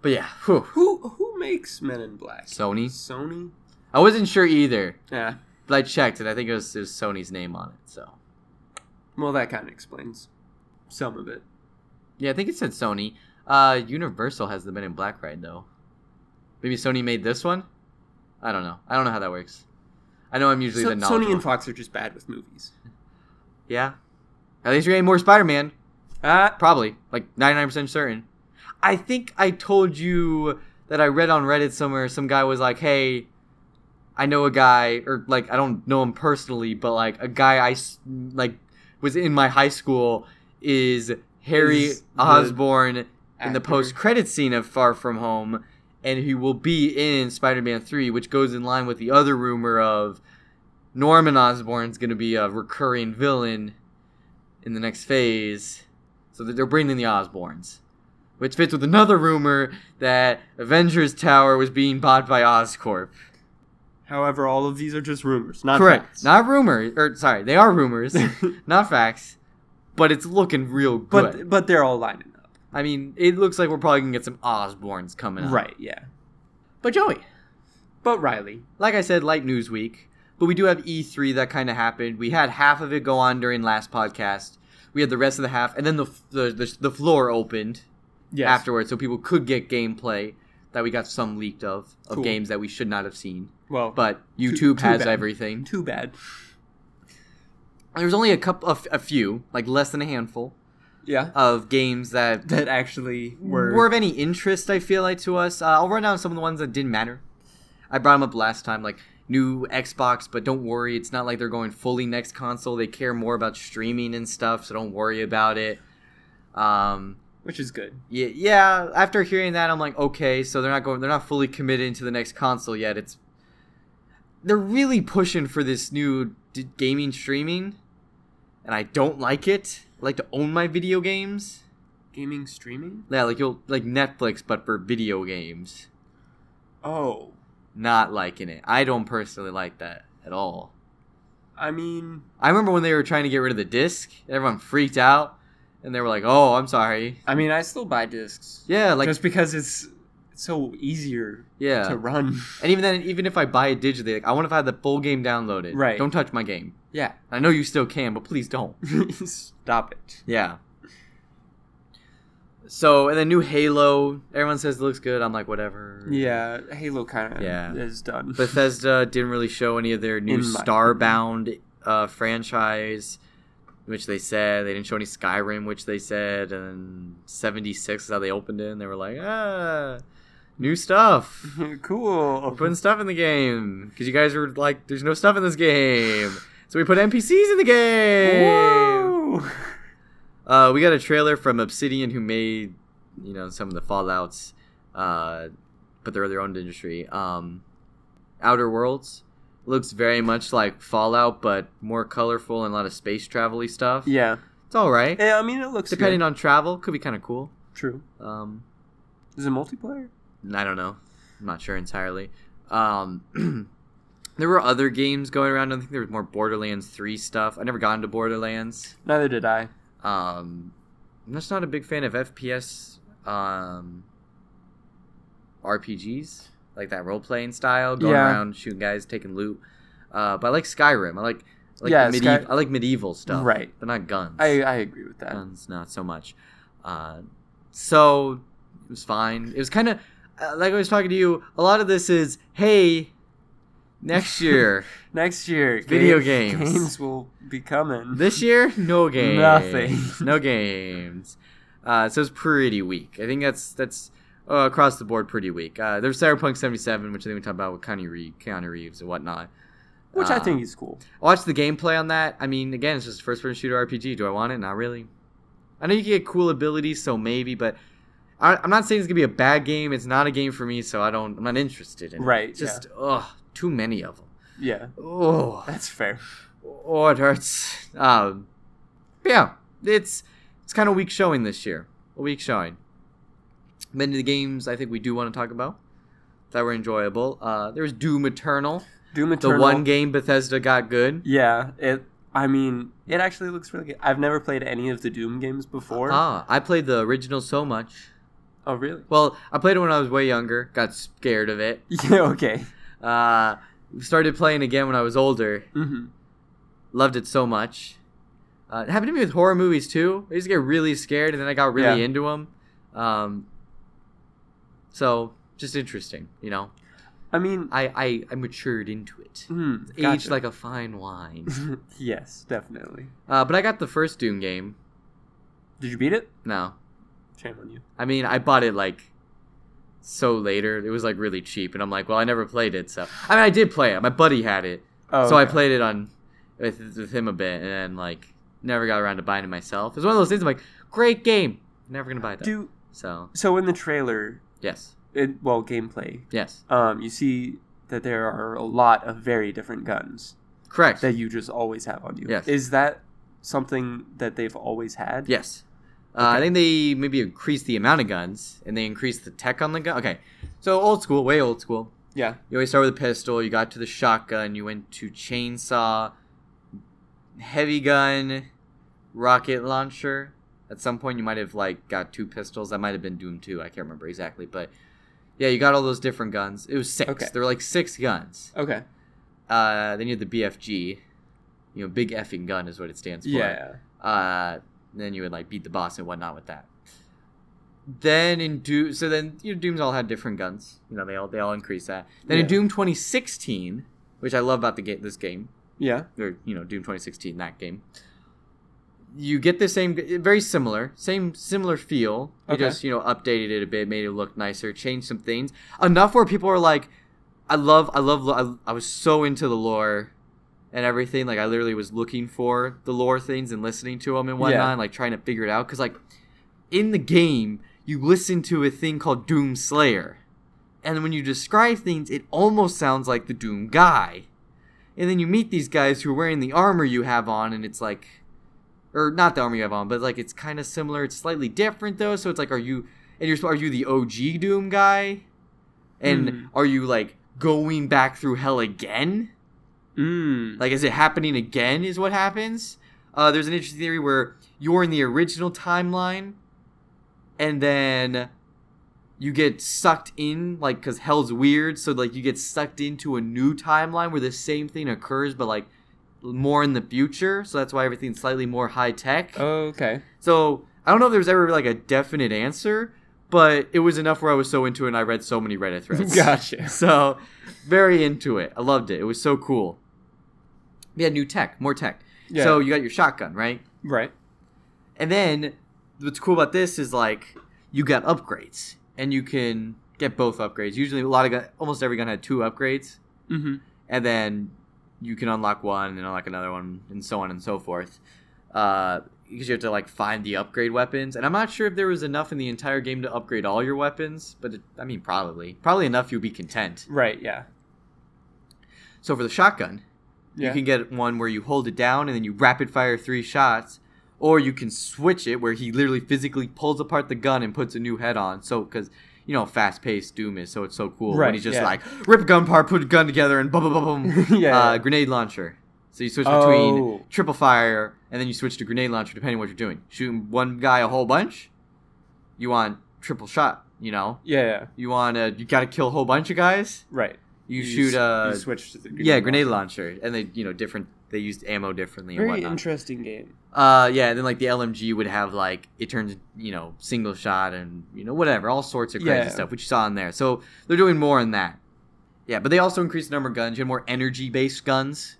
Speaker 1: But yeah, whew.
Speaker 2: Who who makes Men in Black?
Speaker 1: Sony.
Speaker 2: Sony.
Speaker 1: I wasn't sure either,
Speaker 2: Yeah.
Speaker 1: but I checked and I think it was, it was Sony's name on it. So
Speaker 2: Well, that kind of explains some of it.
Speaker 1: yeah, I think it said Sony. Uh, Universal has the Men in Black ride though. Maybe Sony made this one. I don't know. I don't know how that works. I know I'm usually
Speaker 2: So-
Speaker 1: the
Speaker 2: Sony and Fox are just bad with movies.
Speaker 1: yeah. At least you're getting more Spider-Man.
Speaker 2: Ah.
Speaker 1: Probably, like 99% certain. I think I told you that I read on Reddit somewhere some guy was like, "Hey, I know a guy or like I don't know him personally, but like a guy I s- like was in my high school is Harry
Speaker 2: Is the
Speaker 1: in the post-credit scene of Far From Home." And he will be in Spider-Man 3, which goes in line with the other rumor of Norman Osborn's going to be a recurring villain in the next phase. So that they're bringing in the Osborns. which fits with another rumor that Avengers Tower was being bought by Oscorp.
Speaker 2: However, all of these are just rumors, not
Speaker 1: Correct.
Speaker 2: facts.
Speaker 1: Not rumors. Or sorry, they are rumors, not facts. But it's looking real good.
Speaker 2: but but they're all lining up.
Speaker 1: I mean, it looks like we're probably gonna get some Osborns coming up.
Speaker 2: Right, yeah.
Speaker 1: But Joey,
Speaker 2: But Riley,
Speaker 1: like I said, light news week. But we do have E3 that kind of happened. We had half of it go on during last podcast. We had the rest of the half, and then the the the, the floor opened
Speaker 2: yes.
Speaker 1: afterwards, so people could get gameplay that we got some leaked of of
Speaker 2: Cool.
Speaker 1: games that we should not have seen.
Speaker 2: well,
Speaker 1: But
Speaker 2: Too-
Speaker 1: YouTube
Speaker 2: too
Speaker 1: has
Speaker 2: bad.
Speaker 1: everything.
Speaker 2: too bad.
Speaker 1: There's only a couple of a few, like less than a handful,
Speaker 2: Yeah,
Speaker 1: of games that
Speaker 2: that actually were.
Speaker 1: were of any interest. I feel like to us. Uh, I'll run down some of the ones that didn't matter. I brought them up last time, like new Xbox, but don't worry, it's not like they're going fully next console. They care more about streaming and stuff, so don't worry about it. Um,
Speaker 2: which is good.
Speaker 1: yeah, yeah. After hearing that, I'm like, okay, so they're not going, they're not fully committed into the next console yet. It's they're really pushing for this new d- gaming streaming, and I don't like it. I like to own my video games.
Speaker 2: Gaming streaming.
Speaker 1: Yeah, like you'll like Netflix, but for video games.
Speaker 2: Oh,
Speaker 1: Not liking it. I don't personally like that at all.
Speaker 2: I mean,
Speaker 1: I remember when they were trying to get rid of the disc, everyone freaked out, and they were like, "Oh, I'm sorry."
Speaker 2: I mean, I still buy discs.
Speaker 1: Yeah, like
Speaker 2: just because it's so easier
Speaker 1: yeah.
Speaker 2: to run.
Speaker 1: And even then, even if I buy it digitally, like I want to have the full game downloaded.
Speaker 2: Right.
Speaker 1: Don't touch my game.
Speaker 2: Yeah.
Speaker 1: I know you still can, but please don't.
Speaker 2: Stop it.
Speaker 1: Yeah. So and then new Halo, everyone says it looks good. I'm like, whatever.
Speaker 2: Yeah, Halo kind of
Speaker 1: Yeah.
Speaker 2: is done.
Speaker 1: Bethesda didn't really show any of their new Starbound uh, franchise, which they said they didn't show any Skyrim, which they said, and 76 is how they opened it, and they were like, ah, new stuff.
Speaker 2: cool.
Speaker 1: We're putting stuff in the game because you guys were like, "There's no stuff in this game," so we put NPCs in the game.
Speaker 2: Whoa.
Speaker 1: Uh, we got a trailer from Obsidian, who made you know some of the Fallout's, uh, but they're their own industry. Um, Outer Worlds looks very much like Fallout, but more colorful and a lot of space travel-y stuff.
Speaker 2: Yeah.
Speaker 1: It's all right.
Speaker 2: Yeah, I mean, it looks
Speaker 1: Depending
Speaker 2: good.
Speaker 1: on travel, could be kind of cool.
Speaker 2: True.
Speaker 1: Um,
Speaker 2: Is it multiplayer?
Speaker 1: I don't know. I'm not sure entirely. Um, there were other games going around. I think there was more Borderlands 3 stuff. I never got into Borderlands.
Speaker 2: Neither did I.
Speaker 1: Um, I'm just not a big fan of FPS um, RPGs, like that role playing style, going
Speaker 2: Yeah.
Speaker 1: around shooting guys, taking loot. Uh, but I like Skyrim. I like like
Speaker 2: Yeah,
Speaker 1: the
Speaker 2: Sky-
Speaker 1: medieval. I like medieval stuff,
Speaker 2: Right.
Speaker 1: But not guns.
Speaker 2: I I agree with that.
Speaker 1: guns, not so much. Uh, so it was fine. It was kind of uh, like I was talking to you. A lot of this is, hey, next year,
Speaker 2: Next year,
Speaker 1: Video
Speaker 2: ga-
Speaker 1: games.
Speaker 2: games will be coming.
Speaker 1: this year, no games,
Speaker 2: Nothing.
Speaker 1: no games. Uh, so it's pretty weak. I think that's that's uh, across the board pretty weak. Uh, there's Cyberpunk 77, which I think we talked about with Keanu Reeves, Keanu Reeves and whatnot.
Speaker 2: which I
Speaker 1: Um,
Speaker 2: think is cool.
Speaker 1: I watched the gameplay on that. I mean, again, it's just a first person shooter RPG. Do I want it? Not really. I know you can get cool abilities, so maybe, but I, I'm not saying it's gonna be a bad game. It's not a game for me, so I don't. I'm not interested in it.
Speaker 2: Right,
Speaker 1: It's just ugh, too many of them.
Speaker 2: Yeah,
Speaker 1: Oh,
Speaker 2: that's fair.
Speaker 1: oh, it hurts. Um, yeah, it's it's kind of weak showing this year. A weak showing. Many of the games I think we do want to talk about that were enjoyable. Uh, there was Doom Eternal,
Speaker 2: Doom Eternal.
Speaker 1: the one game Bethesda got good.
Speaker 2: Yeah, it. I mean, it actually looks really good. I've never played any of the Doom games before.
Speaker 1: Ah, I played the original so much.
Speaker 2: Oh, really?
Speaker 1: Well, I played it when I was way younger. Got scared of it.
Speaker 2: Yeah. Okay.
Speaker 1: Uh, started playing again when I was older.
Speaker 2: hmm
Speaker 1: Loved it so much. Uh, it happened to me with horror movies too. I used to get really scared, and then I got really
Speaker 2: Yeah.
Speaker 1: into them. Um, so just interesting, you know.
Speaker 2: I mean,
Speaker 1: I I, I matured into it.
Speaker 2: hmm,
Speaker 1: Aged
Speaker 2: gotcha.
Speaker 1: like a fine wine.
Speaker 2: yes, definitely.
Speaker 1: uh, but I got the first Doom game.
Speaker 2: Did you beat it?
Speaker 1: No,
Speaker 2: Shame on you.
Speaker 1: I mean I bought it like so later. It was like really cheap, and I'm like, well, I never played it, so I mean I did play it. My buddy had it,
Speaker 2: Oh,
Speaker 1: so I played it on with with him a bit, and then like never got around to buying it myself. It's one of those things. I'm like, great game, never gonna buy that.
Speaker 2: Do
Speaker 1: So
Speaker 2: so in the trailer,
Speaker 1: yes,
Speaker 2: it, well, gameplay.
Speaker 1: yes,
Speaker 2: Um, you see that there are a lot of very different guns
Speaker 1: correct.
Speaker 2: that you just always have on you.
Speaker 1: Yes.
Speaker 2: Is that something that they've always had?
Speaker 1: yes, Uh, I think they maybe increased the amount of guns and they increased the tech on the gun. Okay, so old school, way old school.
Speaker 2: Yeah.
Speaker 1: You always start with a pistol. You got to the shotgun. You went to chainsaw, heavy gun, rocket launcher. At some point, you might have like got two pistols. That might have been Doom Two. I can't remember exactly, but yeah, you got all those different guns. It was six.
Speaker 2: Okay.
Speaker 1: There were like six guns.
Speaker 2: Okay.
Speaker 1: Uh, then you had the BFG. You know, big effing gun is what it stands for.
Speaker 2: Yeah.
Speaker 1: Uh, then you would like beat the boss and whatnot with that. Then in Doom, so then you know, Doom's all had different guns. You know, they all they all increase that. Then in Doom 2016, which I love about the game, this game,
Speaker 2: Yeah.
Speaker 1: or you know, Doom 2016, that game. You get the same, very similar, same similar feel. You
Speaker 2: Okay.
Speaker 1: just you know updated it a bit, made it look nicer, changed some things enough where people are like, I love, I love, I, I was so into the lore and everything. Like I literally was looking for the lore things and listening to them and whatnot,
Speaker 2: Yeah.
Speaker 1: and like trying to figure it out. Because like in the game, you listen to a thing called Doom Slayer, and when you describe things, it almost sounds like the Doom guy. And then you meet these guys who are wearing the armor you have on, and it's like, or not the armor you have on, but like it's kind of similar. It's slightly different though. So it's like, are you and you're are you the OG Doom guy? And
Speaker 2: Hmm.
Speaker 1: are you like going back through hell again?
Speaker 2: Mm.
Speaker 1: Like, is it happening again? Is what happens? Uh, there's an interesting theory where you're in the original timeline, and then you get sucked in, like, because hell's weird. So, like, you get sucked into a new timeline where the same thing occurs, but like more in the future. So that's why everything's slightly more high tech.
Speaker 2: okay.
Speaker 1: So I don't know if there was ever like a definite answer, but it was enough where I was so into it and I read so many Reddit threads.
Speaker 2: Gotcha.
Speaker 1: So very into it. I loved it. It was so cool. Yeah, new tech, more tech.
Speaker 2: Yeah.
Speaker 1: So you got your shotgun, right?
Speaker 2: Right.
Speaker 1: And then what's cool about this is like you got upgrades and you can get both upgrades. Usually a lot of gun, almost every gun had two upgrades
Speaker 2: Mm-hmm.
Speaker 1: and then you can unlock one and unlock another one and so on and so forth uh, because you have to like find the upgrade weapons and i'm not sure if there was enough in the entire game to upgrade all your weapons but it, i mean probably probably enough you'll be content
Speaker 2: Right. Yeah.
Speaker 1: so for the shotgun
Speaker 2: Yeah.
Speaker 1: you can get one where you hold it down and then you rapid fire three shots or you can switch it where he literally physically pulls apart the gun and puts a new head on so because you know fast paced doom is so it's so cool when he's just
Speaker 2: yeah.
Speaker 1: like rip a gun part, put a gun together and boom boom boom boom
Speaker 2: Yeah,
Speaker 1: uh,
Speaker 2: yeah.
Speaker 1: grenade launcher so you switch
Speaker 2: Oh.
Speaker 1: between triple fire and then you switch to grenade launcher depending what you're doing shooting one guy a whole bunch you want triple shot you know
Speaker 2: Yeah. Yeah.
Speaker 1: you want to you gotta kill a whole bunch of guys
Speaker 2: Right.
Speaker 1: You, shoot
Speaker 2: s-
Speaker 1: uh
Speaker 2: You switch to the
Speaker 1: yeah grenade launcher and they you know different they used ammo differently and
Speaker 2: Very
Speaker 1: whatnot
Speaker 2: interesting game.
Speaker 1: uh yeah and then like the lmg would have like it turns you know single shot and you know whatever all sorts of crazy
Speaker 2: Yeah.
Speaker 1: stuff which you saw in there so they're doing more in that yeah but they also increased the number of guns you had more energy based guns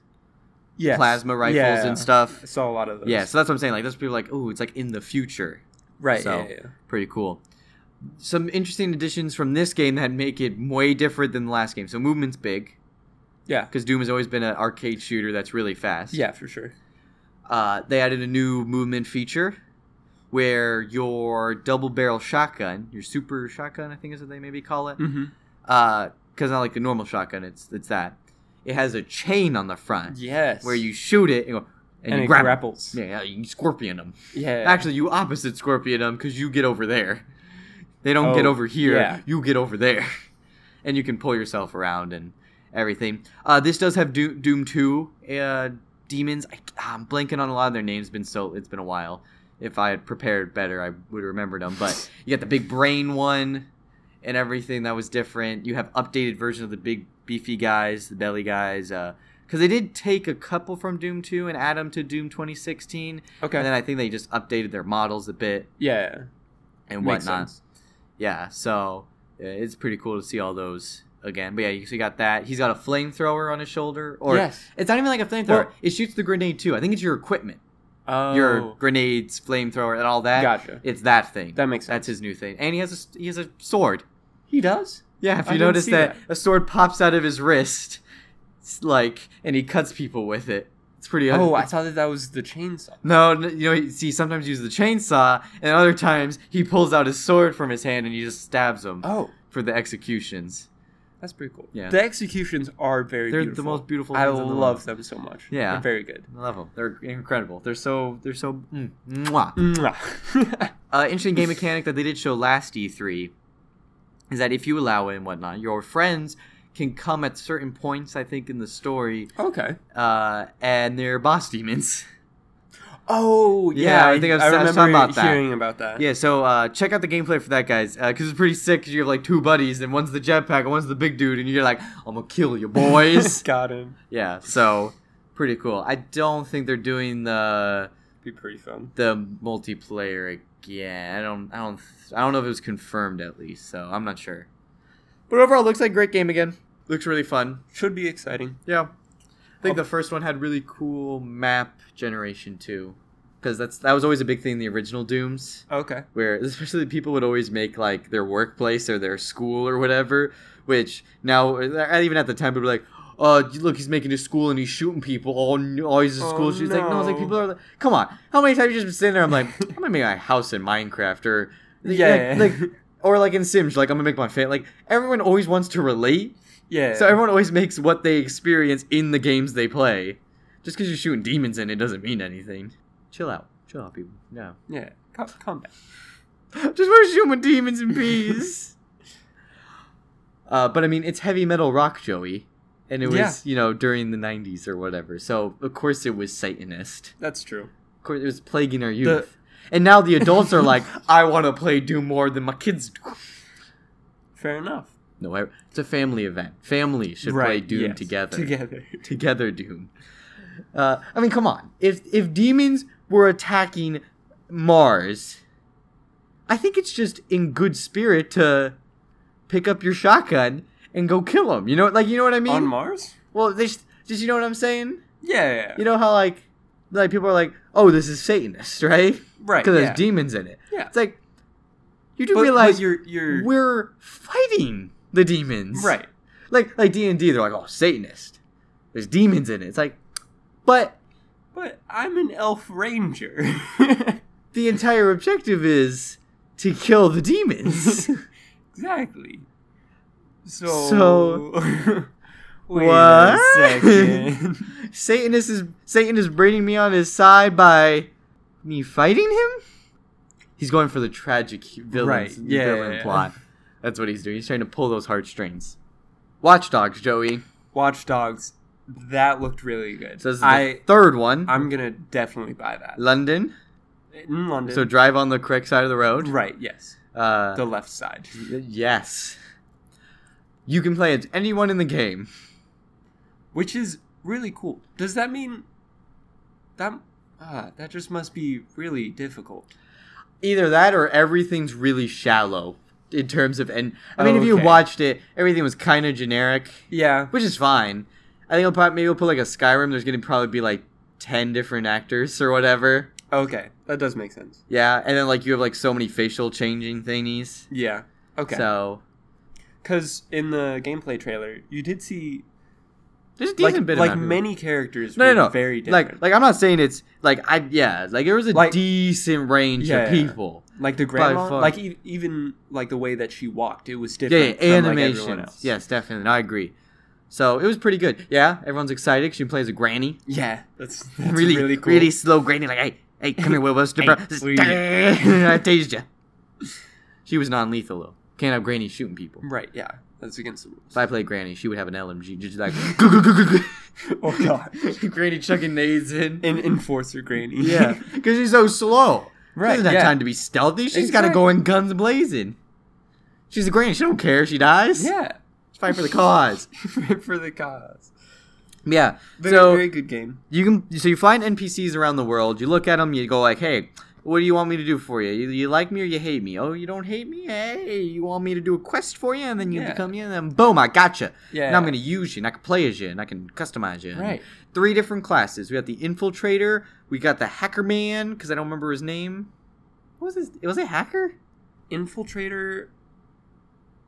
Speaker 2: Yes.
Speaker 1: plasma rifles
Speaker 2: Yeah.
Speaker 1: and stuff
Speaker 2: I saw a lot of those.
Speaker 1: yeah so that's what i'm saying like those people are like oh it's like in the future
Speaker 2: Right.
Speaker 1: so-
Speaker 2: yeah, yeah, yeah.
Speaker 1: pretty cool some interesting additions from this game that make it way different than the last game so movement's big
Speaker 2: Yeah.
Speaker 1: because doom has always been an arcade shooter that's really fast
Speaker 2: Yeah, for sure.
Speaker 1: uh, they added a new movement feature where your double barrel shotgun, your super shotgun, I think is what they maybe call it,
Speaker 2: Mm-hmm.
Speaker 1: because not like the normal shotgun, it's it's that. It has a chain on the front
Speaker 2: Yes.
Speaker 1: where you shoot it and, go, and,
Speaker 2: and,
Speaker 1: you 'em.
Speaker 2: grapples.
Speaker 1: Yeah, yeah, you scorpion them.
Speaker 2: Yeah.
Speaker 1: Actually, you opposite scorpion them because you get over there. They don't
Speaker 2: Oh,
Speaker 1: get over here.
Speaker 2: yeah.
Speaker 1: You get over there, and you can pull yourself around and everything. Uh, this does have Doom, Doom Two uh, demons. I, I'm blanking on a lot of their names. Been so it's been a while. If I had prepared better, I would have remembered them. But you got the big brain one and everything that was different. You have updated version of the big beefy guys, the belly guys. Because they did take a couple from Doom 2 and add them to Doom 2016.
Speaker 2: okay.
Speaker 1: And then I think they just updated their models a bit
Speaker 2: yeah.
Speaker 1: and
Speaker 2: Makes
Speaker 1: whatnot.
Speaker 2: sense.
Speaker 1: Yeah, so it's pretty cool to see all those again. But yeah, you, so you got that. He's got a flamethrower on his shoulder, or
Speaker 2: yes.
Speaker 1: it's not even like a flamethrower.
Speaker 2: Well-
Speaker 1: it shoots the grenade too. I think it's your equipment,
Speaker 2: Oh.
Speaker 1: your grenades, flamethrower, and all that.
Speaker 2: Gotcha.
Speaker 1: It's that thing.
Speaker 2: That makes sense.
Speaker 1: That's his new thing, and he has a he has a sword.
Speaker 2: He does.
Speaker 1: Yeah, if you
Speaker 2: didn't
Speaker 1: notice that,
Speaker 2: that.
Speaker 1: a sword pops out of his wrist, like, and he cuts people with it. It's pretty.
Speaker 2: Oh, I thought that that was the chainsaw.
Speaker 1: no, you know, he- see, sometimes he uses the chainsaw, and other times he pulls out his sword from his hand and he just stabs them
Speaker 2: Oh,
Speaker 1: for the executions.
Speaker 2: that's pretty cool.
Speaker 1: Yeah.
Speaker 2: The executions are very
Speaker 1: They're
Speaker 2: beautiful.
Speaker 1: the most beautiful.
Speaker 2: I
Speaker 1: in the
Speaker 2: love them so much.
Speaker 1: Yeah.
Speaker 2: They're very good.
Speaker 1: I love them. They're incredible. They're so. They're so. Mm, mwah.
Speaker 2: Mwah.
Speaker 1: uh, interesting game mechanic that they did show last E3 is that if you allow it and whatnot, your friends can come at certain points. I think in the story,
Speaker 2: Okay.
Speaker 1: uh, and they're boss demons.
Speaker 2: Oh
Speaker 1: Yeah,
Speaker 2: yeah,
Speaker 1: I think I've-
Speaker 2: I
Speaker 1: I was
Speaker 2: remember
Speaker 1: talking about that.
Speaker 2: hearing about that.
Speaker 1: Yeah, so uh, check out the gameplay for that, guys, because it's pretty sick. 'cause you have like two buddies, and one's the jetpack, and one's the big dude, and you're like, "I'm gonna kill you, boys."
Speaker 2: got him.
Speaker 1: yeah, so pretty cool. I don't think they're doing the
Speaker 2: Be pretty fun.
Speaker 1: the multiplayer again. I don't, I don't, I don't know if it was confirmed at least, so I'm not sure. But overall, looks like a great game again. Looks really fun.
Speaker 2: Should be exciting.
Speaker 1: Yeah, I think the first one had really cool map generation too, because that's that was always a big thing in the original Dooms.
Speaker 2: Okay.
Speaker 1: where especially people would always make like their workplace or their school or whatever which now uh, even at the time people were like oh look he's making his school and he's shooting people oh, no, oh he's a school
Speaker 2: Oh,
Speaker 1: shooter. It's like no it's like people are like come on how many times you just been sitting there i'm like i'm gonna make my house in minecraft or
Speaker 2: Yeah.
Speaker 1: like, like or like in sims like i'm gonna make my family like everyone always wants to relate
Speaker 2: Yeah.
Speaker 1: so everyone always makes what they experience in the games they play just because you're shooting demons in it doesn't mean anything chill out chill out people no
Speaker 2: yeah. Calm, calm down.
Speaker 1: just want to shoot my demons in peace. uh, but I mean, it's heavy metal rock, Joey, and it was
Speaker 2: Yeah.
Speaker 1: you know during the '90s or whatever. So of course it was Satanist.
Speaker 2: That's true.
Speaker 1: Of course it was plaguing our youth. And now the adults are like, I want to play Doom more than my kids do.
Speaker 2: Fair enough.
Speaker 1: No, I- it's a family event. Families should play Doom
Speaker 2: yes.
Speaker 1: together.
Speaker 2: Together.
Speaker 1: together doom uh, i mean come on if if demons were attacking mars i think it's just in good spirit to pick up your shotgun and go kill them you know like you know what i mean
Speaker 2: On Mars?
Speaker 1: well they just, just you know what i'm saying
Speaker 2: Yeah. yeah, yeah.
Speaker 1: you know how like like people are like oh this is satanist right
Speaker 2: right.
Speaker 1: because
Speaker 2: yeah.
Speaker 1: there's demons in it
Speaker 2: Yeah.
Speaker 1: it's like you do
Speaker 2: But,
Speaker 1: realize
Speaker 2: but you're you're
Speaker 1: we're fighting the demons
Speaker 2: right.
Speaker 1: like like d&d they're like oh satanist there's demons in it it's like but
Speaker 2: But I'm an elf ranger.
Speaker 1: the entire objective is to kill the demons.
Speaker 2: exactly. So.
Speaker 1: So-
Speaker 2: Wait
Speaker 1: What?
Speaker 2: a second.
Speaker 1: Satanist is Satan is bringing me on his side by me fighting him. He's going for the tragic villain,
Speaker 2: Right, yeah,
Speaker 1: villain
Speaker 2: yeah, yeah.
Speaker 1: plot. That's what he's doing. He's trying to pull those heartstrings. Watch Dogs, Joey.
Speaker 2: Watch Dogs. That looked really good.
Speaker 1: So this is the
Speaker 2: I
Speaker 1: third one.
Speaker 2: I'm gonna definitely buy that.
Speaker 1: London.
Speaker 2: In London.
Speaker 1: So drive on the correct side of the road.
Speaker 2: right. Yes.
Speaker 1: Uh,
Speaker 2: The left side.
Speaker 1: yes. You can play as anyone in the game.
Speaker 2: which is really cool. Does that mean that ah, that just must be really difficult?
Speaker 1: either that or everything's really shallow in terms of and I mean if you
Speaker 2: Okay.
Speaker 1: watched it, everything was kind of generic,
Speaker 2: Yeah.
Speaker 1: which is fine. I think I'll probably maybe we'll put like a Skyrim. There's gonna probably be like ten different actors or whatever.
Speaker 2: Okay, that does make sense.
Speaker 1: Yeah, and then like you have like so many facial changing thingies.
Speaker 2: Yeah. Okay.
Speaker 1: So
Speaker 2: Because in the gameplay trailer, you did see
Speaker 1: there's a decent
Speaker 2: like
Speaker 1: bit
Speaker 2: like many characters.
Speaker 1: No,
Speaker 2: were
Speaker 1: no, no.
Speaker 2: Very different.
Speaker 1: Like, like I'm not saying it's like I yeah, like there was a
Speaker 2: Like-
Speaker 1: decent range
Speaker 2: Yeah,
Speaker 1: of
Speaker 2: yeah, yeah.
Speaker 1: people.
Speaker 2: like the grandma, like e- even like the way that she walked, it was
Speaker 1: Yeah,
Speaker 2: different.
Speaker 1: yeah,
Speaker 2: from, like, everyone else.
Speaker 1: yes, definitely. I agree. So it was pretty good. Yeah, everyone's excited. She plays a granny.
Speaker 2: Yeah. That's, that's
Speaker 1: really,
Speaker 2: really
Speaker 1: really, slow granny. Like, hey, hey, come here, Wilbur.
Speaker 2: Hey,
Speaker 1: bro.
Speaker 2: what are you-
Speaker 1: I tased you. She was non-lethal though. Can't have Granny shooting people.
Speaker 2: Right. Yeah. That's against the rules.
Speaker 1: If I played Granny, she would have an LMG, just like
Speaker 2: Oh god.
Speaker 1: Granny chucking nades in.
Speaker 2: An enforcer granny.
Speaker 1: yeah, because she's so slow.
Speaker 2: Right,
Speaker 1: She doesn't have
Speaker 2: yeah.
Speaker 1: time to be stealthy. She's got to go in guns blazing. She's a Granny. She don't care if she dies.
Speaker 2: Yeah.
Speaker 1: fight for the cause.
Speaker 2: for the cause.
Speaker 1: Yeah.
Speaker 2: Very,
Speaker 1: so
Speaker 2: very good game.
Speaker 1: you can so you find NPCs around the world. You look at them. You go like, "Hey, what do you want me to do for you? You, you like me or you hate me? Oh, you don't hate me? Hey, you want me to do a quest for you, and then you
Speaker 2: Yeah.
Speaker 1: become you, and then boom, I gotcha.
Speaker 2: Yeah.
Speaker 1: Now I'm gonna use you, and I can play as you, and I can customize you.
Speaker 2: Right.
Speaker 1: Three different classes. We got the infiltrator. We got the hacker man because I don't remember his name. What was his? Was it hacker?
Speaker 2: Infiltrator,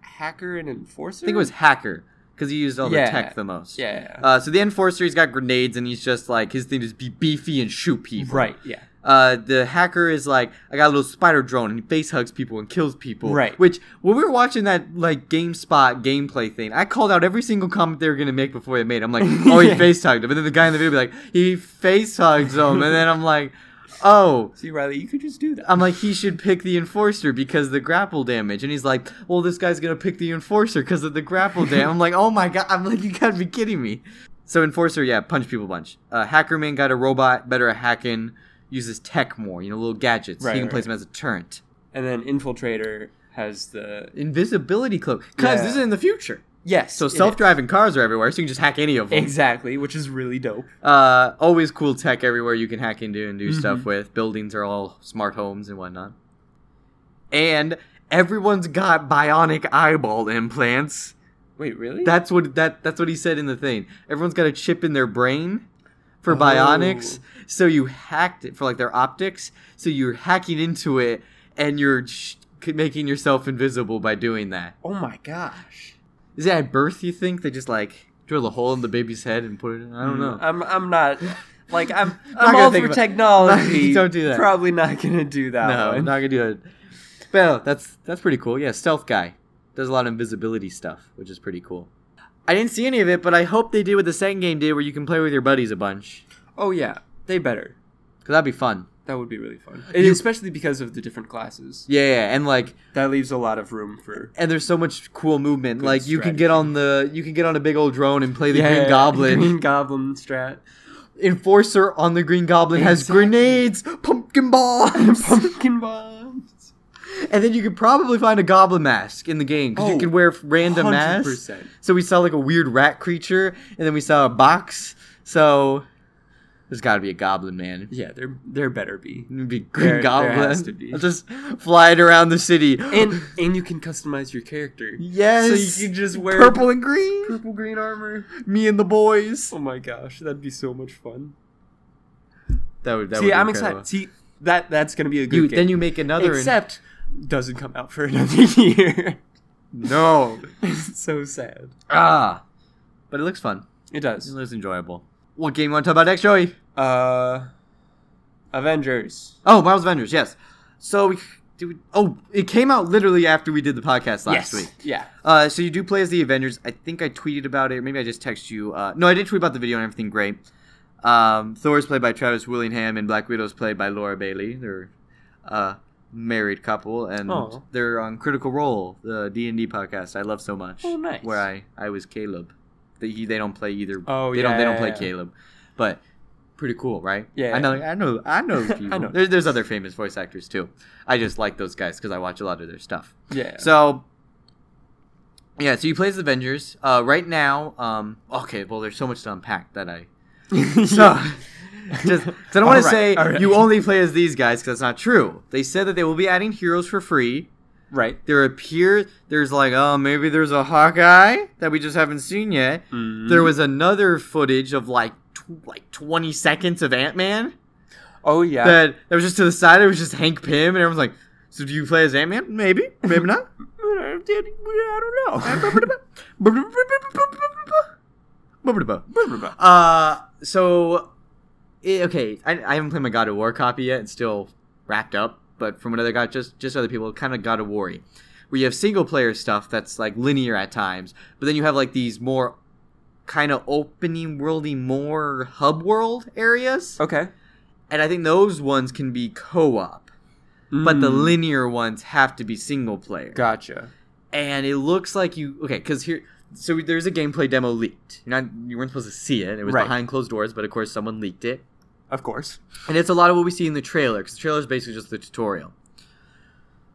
Speaker 2: hacker, and enforcer.
Speaker 1: I think it was hacker because he used all the tech the most.
Speaker 2: Yeah.
Speaker 1: Uh, so the enforcer, he's got grenades, and he's just like his thing is be beefy and shoot people.
Speaker 2: right. Yeah.
Speaker 1: Uh, the hacker is like, I got a little spider drone, and he face hugs people and kills people.
Speaker 2: Right.
Speaker 1: Which when we were watching that like GameSpot gameplay thing, I called out every single comment they were gonna make before they made. it. I'm like, oh, he face hugged him, and then the guy in the video be like, he face hugs him, and then I'm like, oh,
Speaker 2: See, Riley, you could just do that.
Speaker 1: I'm like, he should pick the enforcer because the grapple damage. And he's like, well, this guy's gonna pick the enforcer because of the grapple damage. I'm like, oh my god. I'm like, you gotta be kidding me. So enforcer, yeah, punch people bunch. Uh, Hackerman got a robot, better at hacking, uses tech more, you know, little gadgets.
Speaker 2: Right,
Speaker 1: he can
Speaker 2: right,
Speaker 1: place them as a turret.
Speaker 2: and then Infiltrator has the
Speaker 1: Invisibility cloak, cause
Speaker 2: Yeah.
Speaker 1: this is in the future.
Speaker 2: yes.
Speaker 1: So self-driving cars are everywhere, so you can just hack any of them.
Speaker 2: Exactly, which is really dope.
Speaker 1: Uh, always cool tech everywhere you can hack into and do stuff
Speaker 2: Mhm.
Speaker 1: with. Buildings are all smart homes and whatnot. And everyone's got bionic eyeball implants.
Speaker 2: Wait, really?
Speaker 1: That's what that that's what he said in the thing. Everyone's got a chip in their brain for
Speaker 2: Oh.
Speaker 1: bionics. So you hacked it for like their optics. So you're hacking into it and you're sh- making yourself invisible by doing that.
Speaker 2: oh my gosh.
Speaker 1: Is that at birth? You think they just like drill a hole in the baby's head and put it? in? I don't know.
Speaker 2: Mm, I'm I'm not like I'm I'm all for technology.
Speaker 1: Don't do that.
Speaker 2: Probably not gonna do that
Speaker 1: no,
Speaker 2: one.
Speaker 1: I'm not gonna do it. But no, that's that's pretty cool. Yeah, stealth guy does a lot of invisibility stuff, which is pretty cool. I didn't see any of it, but I hope they did what the second game did, where you can play with your buddies a bunch,
Speaker 2: Oh yeah, they better.
Speaker 1: cause that'd be fun.
Speaker 2: That would be really fun,
Speaker 1: You-
Speaker 2: especially because of the different classes.
Speaker 1: Yeah, yeah, and like,
Speaker 2: That leaves a lot of room for.
Speaker 1: and there's so much cool movement. Like, you can get on the you can get on a big old drone and play the
Speaker 2: Yeah,
Speaker 1: Green Goblin.
Speaker 2: Green Goblin strat.
Speaker 1: Enforcer on the Green Goblin has grenades, pumpkin bombs,
Speaker 2: Pumpkin bombs.
Speaker 1: and then you could probably find a Goblin mask in the game because you
Speaker 2: Oh,
Speaker 1: can wear random masks.
Speaker 2: 100%.
Speaker 1: So we saw like a weird rat creature, and then we saw a box. So there's got to be a goblin man.
Speaker 2: Yeah, there there better be.
Speaker 1: It'd be Green
Speaker 2: There- there
Speaker 1: Goblin.
Speaker 2: has to be.
Speaker 1: Just flying around the city.
Speaker 2: And and you can customize your character.
Speaker 1: yes,
Speaker 2: So you can just wear
Speaker 1: purple and green.
Speaker 2: purple green armor.
Speaker 1: Me and the boys.
Speaker 2: Oh my gosh, that'd be so much fun.
Speaker 1: That would. That
Speaker 2: See,
Speaker 1: would be
Speaker 2: I'm
Speaker 1: incredible.
Speaker 2: excited. See, that that's gonna be a good
Speaker 1: You,
Speaker 2: game.
Speaker 1: then you make another. and-
Speaker 2: Except doesn't come out for another year.
Speaker 1: no.
Speaker 2: it's so sad.
Speaker 1: Ah, but it looks fun.
Speaker 2: It does.
Speaker 1: It looks enjoyable. What game you want to talk about next, Joey?
Speaker 2: Uh, Avengers.
Speaker 1: Oh, Marvel's Avengers. Yes. So we. Did we, oh, it came out literally after we did the podcast last
Speaker 2: yes.
Speaker 1: week.
Speaker 2: Yeah.
Speaker 1: Uh, so you do play as the Avengers. I think I tweeted about it. Maybe I just texted you. Uh, no, I did tweet about the video and everything. Great. Um, Thor's played by Travis Willingham and Black Widow's played by Laura Bailey. They're a married couple and they're on Critical Role, the D and D podcast I love so much.
Speaker 2: Oh, nice.
Speaker 1: Where I I was Caleb. They he, they don't play either.
Speaker 2: Oh,
Speaker 1: they don't they don't play
Speaker 2: yeah.
Speaker 1: Caleb, but pretty cool, right?
Speaker 2: Yeah.
Speaker 1: I know I know I know people.
Speaker 2: I know.
Speaker 1: There's there's other famous voice actors too. I just like those guys because I watch a lot of their stuff.
Speaker 2: Yeah.
Speaker 1: So yeah, so you play as the Avengers. Uh, right now, um, okay, well, there's so much to unpack that I so just 'cause I don't want to say
Speaker 2: alright.
Speaker 1: you only play as these guys because that's not true. They said that they will be adding heroes for free.
Speaker 2: Right.
Speaker 1: There appear there's like oh maybe there's a Hawkeye that we just haven't seen yet.
Speaker 2: Mm-hmm.
Speaker 1: There was another footage of like tw- like 20 seconds of Ant Man
Speaker 2: Oh yeah.
Speaker 1: that that was just to the side. It was just Hank Pym and everyone's like, so do you play as Ant Man? Maybe, maybe not.
Speaker 2: I don't know.
Speaker 1: uh, so, okay, I, I haven't played my God of War copy yet. It's still wrapped up, but from what other got just just other people, kind of God of War, where you have single player stuff that's like linear at times, but then you have like these more kind of opening worldy, more hub world areas,
Speaker 2: okay.
Speaker 1: and I think those ones can be co op, but the
Speaker 2: Mm.
Speaker 1: linear ones have to be single player
Speaker 2: Gotcha.
Speaker 1: and it looks like you okay because here so there's a gameplay demo leaked you're not you weren't supposed to see it it was
Speaker 2: Right.
Speaker 1: behind closed doors but of course someone leaked it
Speaker 2: Of course.
Speaker 1: and it's a lot of what we see in the trailer because the trailer is basically just the tutorial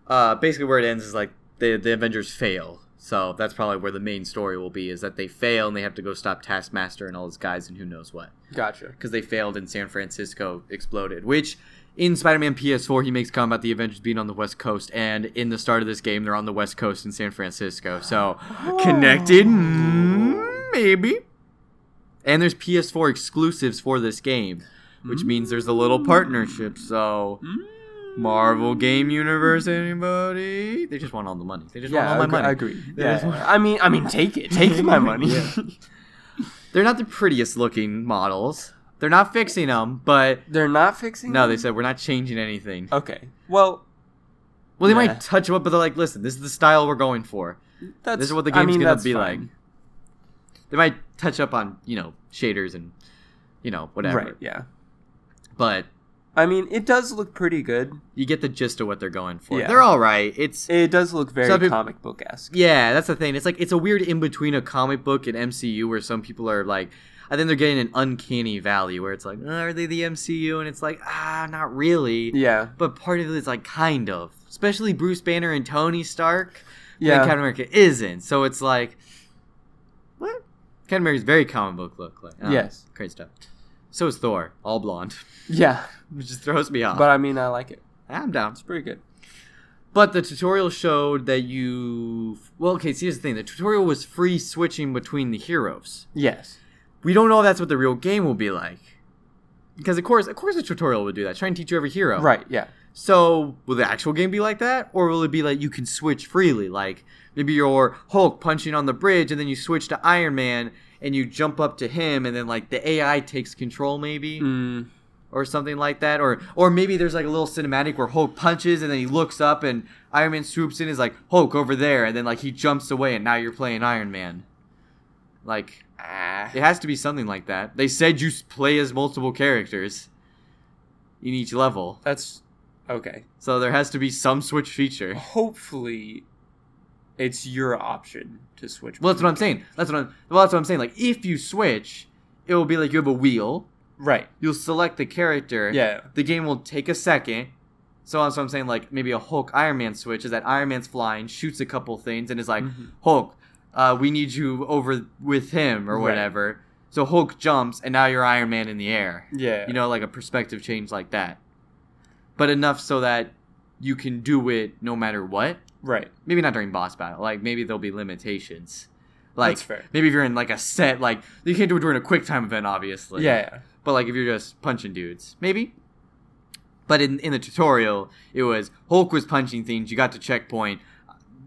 Speaker 1: uh basically where it ends is like the the avengers fail so that's probably where the main story will be is that they fail and they have to go stop taskmaster and all his guys and who knows what
Speaker 2: Gotcha.
Speaker 1: because they failed and San Francisco exploded. Which in Spider-Man PS4 he makes comment about the Avengers being on the West Coast, and in the start of this game they're on the West Coast in San Francisco. So connected, mm, maybe. And there's PS4 exclusives for this game, which means there's a little partnership. So mm. Marvel Game Universe, anybody? They just want all the money. They just
Speaker 2: Yeah,
Speaker 1: want all my money.
Speaker 2: I agree.
Speaker 1: They
Speaker 2: Yeah.
Speaker 1: want-
Speaker 2: I mean, I mean, take it. Take my money.
Speaker 1: Yeah. They're not the prettiest looking models. They're not fixing them, but
Speaker 2: They're not fixing.
Speaker 1: No, they said we're not changing anything.
Speaker 2: Okay. Well,
Speaker 1: Well, they
Speaker 2: yeah.
Speaker 1: might touch them up, but they're like, listen, this is the style we're going for.
Speaker 2: that's
Speaker 1: This is what the
Speaker 2: I
Speaker 1: game's
Speaker 2: mean,
Speaker 1: gonna be
Speaker 2: fine.
Speaker 1: like. They might touch up on, you know, shaders and, you know, whatever.
Speaker 2: Right. Yeah.
Speaker 1: But
Speaker 2: I mean, it does look pretty good.
Speaker 1: You get the gist of what they're going for.
Speaker 2: Yeah.
Speaker 1: They're all right. It's
Speaker 2: It does look very
Speaker 1: Some peop-
Speaker 2: comic book esque.
Speaker 1: yeah, that's the thing. It's like it's a weird in between a comic book and MCU where some people are like, I think they're getting an uncanny valley where it's like, "Uh, are they the MCU? And it's like, ah, not really.
Speaker 2: Yeah,
Speaker 1: But part of it is like kind of, especially Bruce Banner and Tony Stark.
Speaker 2: yeah.
Speaker 1: and Captain America isn't. So it's like, what? Captain America's very comic book look like. Oh,
Speaker 2: Yes.
Speaker 1: great stuff. So is Thor, all blonde,
Speaker 2: yeah.
Speaker 1: which just throws me off.
Speaker 2: But I mean, I like it.
Speaker 1: I'm down.
Speaker 2: It's pretty good.
Speaker 1: But the tutorial showed that you. Well, okay. See, here's the thing: the tutorial was free switching between the heroes.
Speaker 2: Yes.
Speaker 1: We don't know if that's what the real game will be like, because of course, of course, a tutorial would do that, try and teach you every hero.
Speaker 2: Right. Yeah.
Speaker 1: So, will the actual game be like that, or will it be like you can switch freely? Like maybe you're Hulk punching on the bridge, and then you switch to Iron Man, and you jump up to him, and then like the AI takes control, maybe,
Speaker 2: Mm,
Speaker 1: or something like that, or or maybe there's like a little cinematic where Hulk punches, and then he looks up, and Iron Man swoops in, is like Hulk over there, and then like he jumps away, and now you're playing Iron Man. Like
Speaker 2: ah.
Speaker 1: it has to be something like that. They said you play as multiple characters in each level.
Speaker 2: That's okay.
Speaker 1: So there has to be some switch feature.
Speaker 2: Hopefully, it's your option to switch.
Speaker 1: Well, that's what I'm saying. That's what I'm. Well, that's what I'm saying. Like, if you switch, it will be like you have a wheel.
Speaker 2: Right.
Speaker 1: You'll select the character.
Speaker 2: Yeah.
Speaker 1: The game will take a second. So that's what I'm saying. Like maybe a Hulk Iron Man switch is that Iron Man's flying, shoots a couple things, and is like,
Speaker 2: Mhm.
Speaker 1: Hulk, uh, we need you over with him or
Speaker 2: Right.
Speaker 1: whatever. So Hulk jumps, and now you're Iron Man in the air.
Speaker 2: Yeah.
Speaker 1: You know, like a perspective change like that. But enough so that you can do it no matter what.
Speaker 2: Right.
Speaker 1: maybe not during boss battle. Like maybe there'll be limitations. Like
Speaker 2: That's fair.
Speaker 1: maybe if you're in like a set, like you can't do it during a quick time event, obviously.
Speaker 2: Yeah. yeah.
Speaker 1: But like if you're just punching dudes, maybe. But in in the tutorial, it was Hulk was punching things. You got to checkpoint.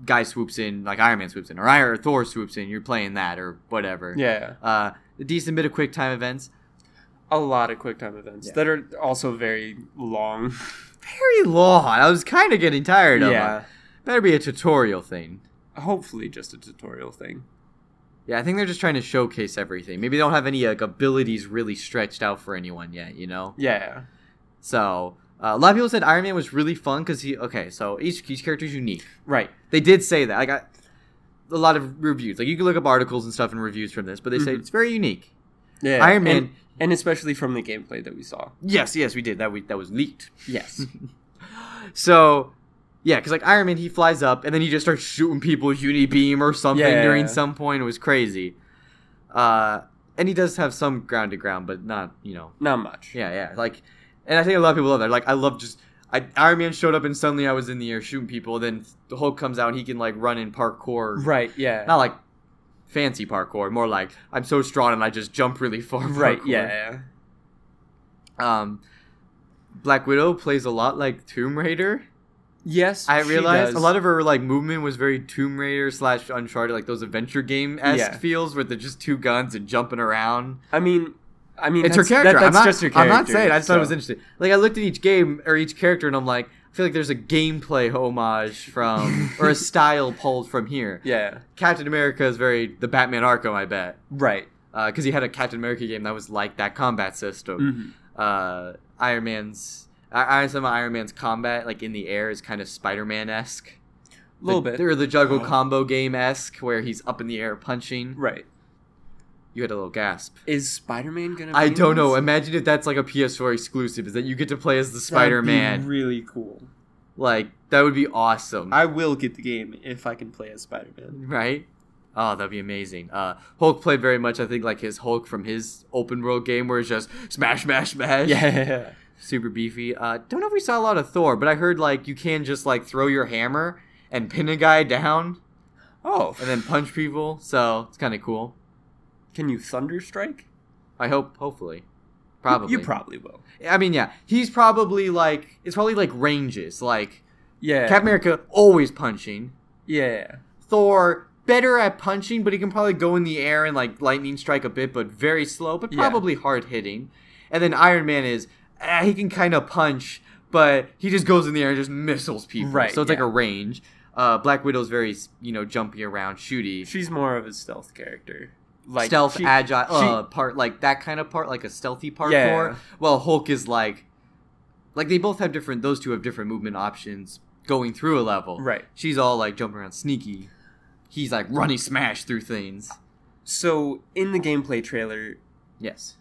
Speaker 1: Guy swoops in, like Iron Man swoops in, or Iron or Thor swoops in. You're playing that or whatever.
Speaker 2: Yeah.
Speaker 1: Uh, a decent bit of quick time events.
Speaker 2: A lot of quick time events
Speaker 1: Yeah.
Speaker 2: that are also very long.
Speaker 1: Very long. I was kind of getting tired of
Speaker 2: yeah.
Speaker 1: it. Better be a tutorial thing.
Speaker 2: Hopefully, just a tutorial thing.
Speaker 1: Yeah, I think they're just trying to showcase everything. Maybe they don't have any like abilities really stretched out for anyone yet, you know.
Speaker 2: Yeah.
Speaker 1: So uh, a lot of people said Iron Man was really fun because he. Okay, so each each character is unique.
Speaker 2: Right.
Speaker 1: They did say that. I got a lot of reviews. Like you can look up articles and stuff and reviews from this, but they say
Speaker 2: Mhm.
Speaker 1: it's very unique.
Speaker 2: Yeah.
Speaker 1: Iron Man-
Speaker 2: and, and especially from the gameplay that we saw.
Speaker 1: Yes, yes, we did that. We that was leaked.
Speaker 2: Yes.
Speaker 1: So. Yeah, because like Iron Man, he flies up and then he just starts shooting people with uni beam or something
Speaker 2: Yeah.
Speaker 1: during some point. It was crazy. Uh, and he does have some ground to ground, but not you know
Speaker 2: Not much.
Speaker 1: Yeah, yeah. Like, and I think a lot of people love that. Like, I love just. I, Iron Man showed up and suddenly I was in the air shooting people. Then the Hulk comes out and he can like run in parkour.
Speaker 2: Right. Yeah.
Speaker 1: Not like fancy parkour, more like I'm so strong and I just jump really far.
Speaker 2: right.
Speaker 1: parkour.
Speaker 2: Yeah.
Speaker 1: Um, Black Widow plays a lot like Tomb Raider.
Speaker 2: Yes.
Speaker 1: I realized a lot of her like movement was very Tomb Raider slash Uncharted, like those adventure game esque
Speaker 2: Yeah.
Speaker 1: feels where they're just two guns and jumping around.
Speaker 2: I mean, I mean,
Speaker 1: it's her character.
Speaker 2: that-
Speaker 1: I'm
Speaker 2: that's
Speaker 1: not,
Speaker 2: just her character.
Speaker 1: I'm not saying. I just thought it was interesting. Like I looked at each game or each character, and I'm like, I feel like there's a gameplay homage from or a style pulled from here.
Speaker 2: Yeah.
Speaker 1: Captain America is very the Batman Arkham, I bet,
Speaker 2: Right.
Speaker 1: because he had a Captain America game that was like that combat system.
Speaker 2: Mhm.
Speaker 1: Uh, Iron Man's. I, I some of Iron Man's combat, like in the air, is kind of Spider-Man esque.
Speaker 2: A little bit.
Speaker 1: Or the Juggle combo game esque, where he's up in the air punching.
Speaker 2: Right.
Speaker 1: You had a little gasp.
Speaker 2: Is Spider-Man gonna?
Speaker 1: I don't know. Imagine if that's like a PS4 exclusive, is that you get to play as the
Speaker 2: That'd be
Speaker 1: Spider-Man.
Speaker 2: Really cool.
Speaker 1: Like that would be awesome,
Speaker 2: I will get the game if I can play as Spider-Man.
Speaker 1: right? Oh, that'd be amazing. Uh, Hulk played very much, I think, like his Hulk from his open world game, where it's just smash, smash, smash.
Speaker 2: Yeah.
Speaker 1: super beefy. Uh, don't know if we saw a lot of Thor, but I heard like you can just like throw your hammer and pin a guy down
Speaker 2: Oh,
Speaker 1: and then punch people. So it's kind of cool.
Speaker 2: Can you thunder strike?
Speaker 1: I hope, hopefully, probably.
Speaker 2: You probably will.
Speaker 1: I mean, yeah, he's probably like it's probably like ranges. Like
Speaker 2: Yeah.
Speaker 1: Captain America always punching.
Speaker 2: yeah.
Speaker 1: Thor better at punching, but he can probably go in the air and like lightning strike a bit, but very slow, but
Speaker 2: Yeah.
Speaker 1: probably hard hitting. And then Iron Man is uh, he can kind of punch, but he just goes in the air and just missiles people.
Speaker 2: Right,
Speaker 1: So it's like a range. Uh, Black Widow's very you know jumpy around, shooty,
Speaker 2: She's more of a stealth character. Like
Speaker 1: stealth,
Speaker 2: she-
Speaker 1: agile
Speaker 2: she-
Speaker 1: uh, part, like that kind of part, like a stealthy parkour.
Speaker 2: Yeah.
Speaker 1: Well, Hulk is like like they both have different. Those two have different movement options going through a level.
Speaker 2: Right.
Speaker 1: She's all like jumping around sneaky. He's like running smash through things.
Speaker 2: So in the gameplay trailer,
Speaker 1: Yes.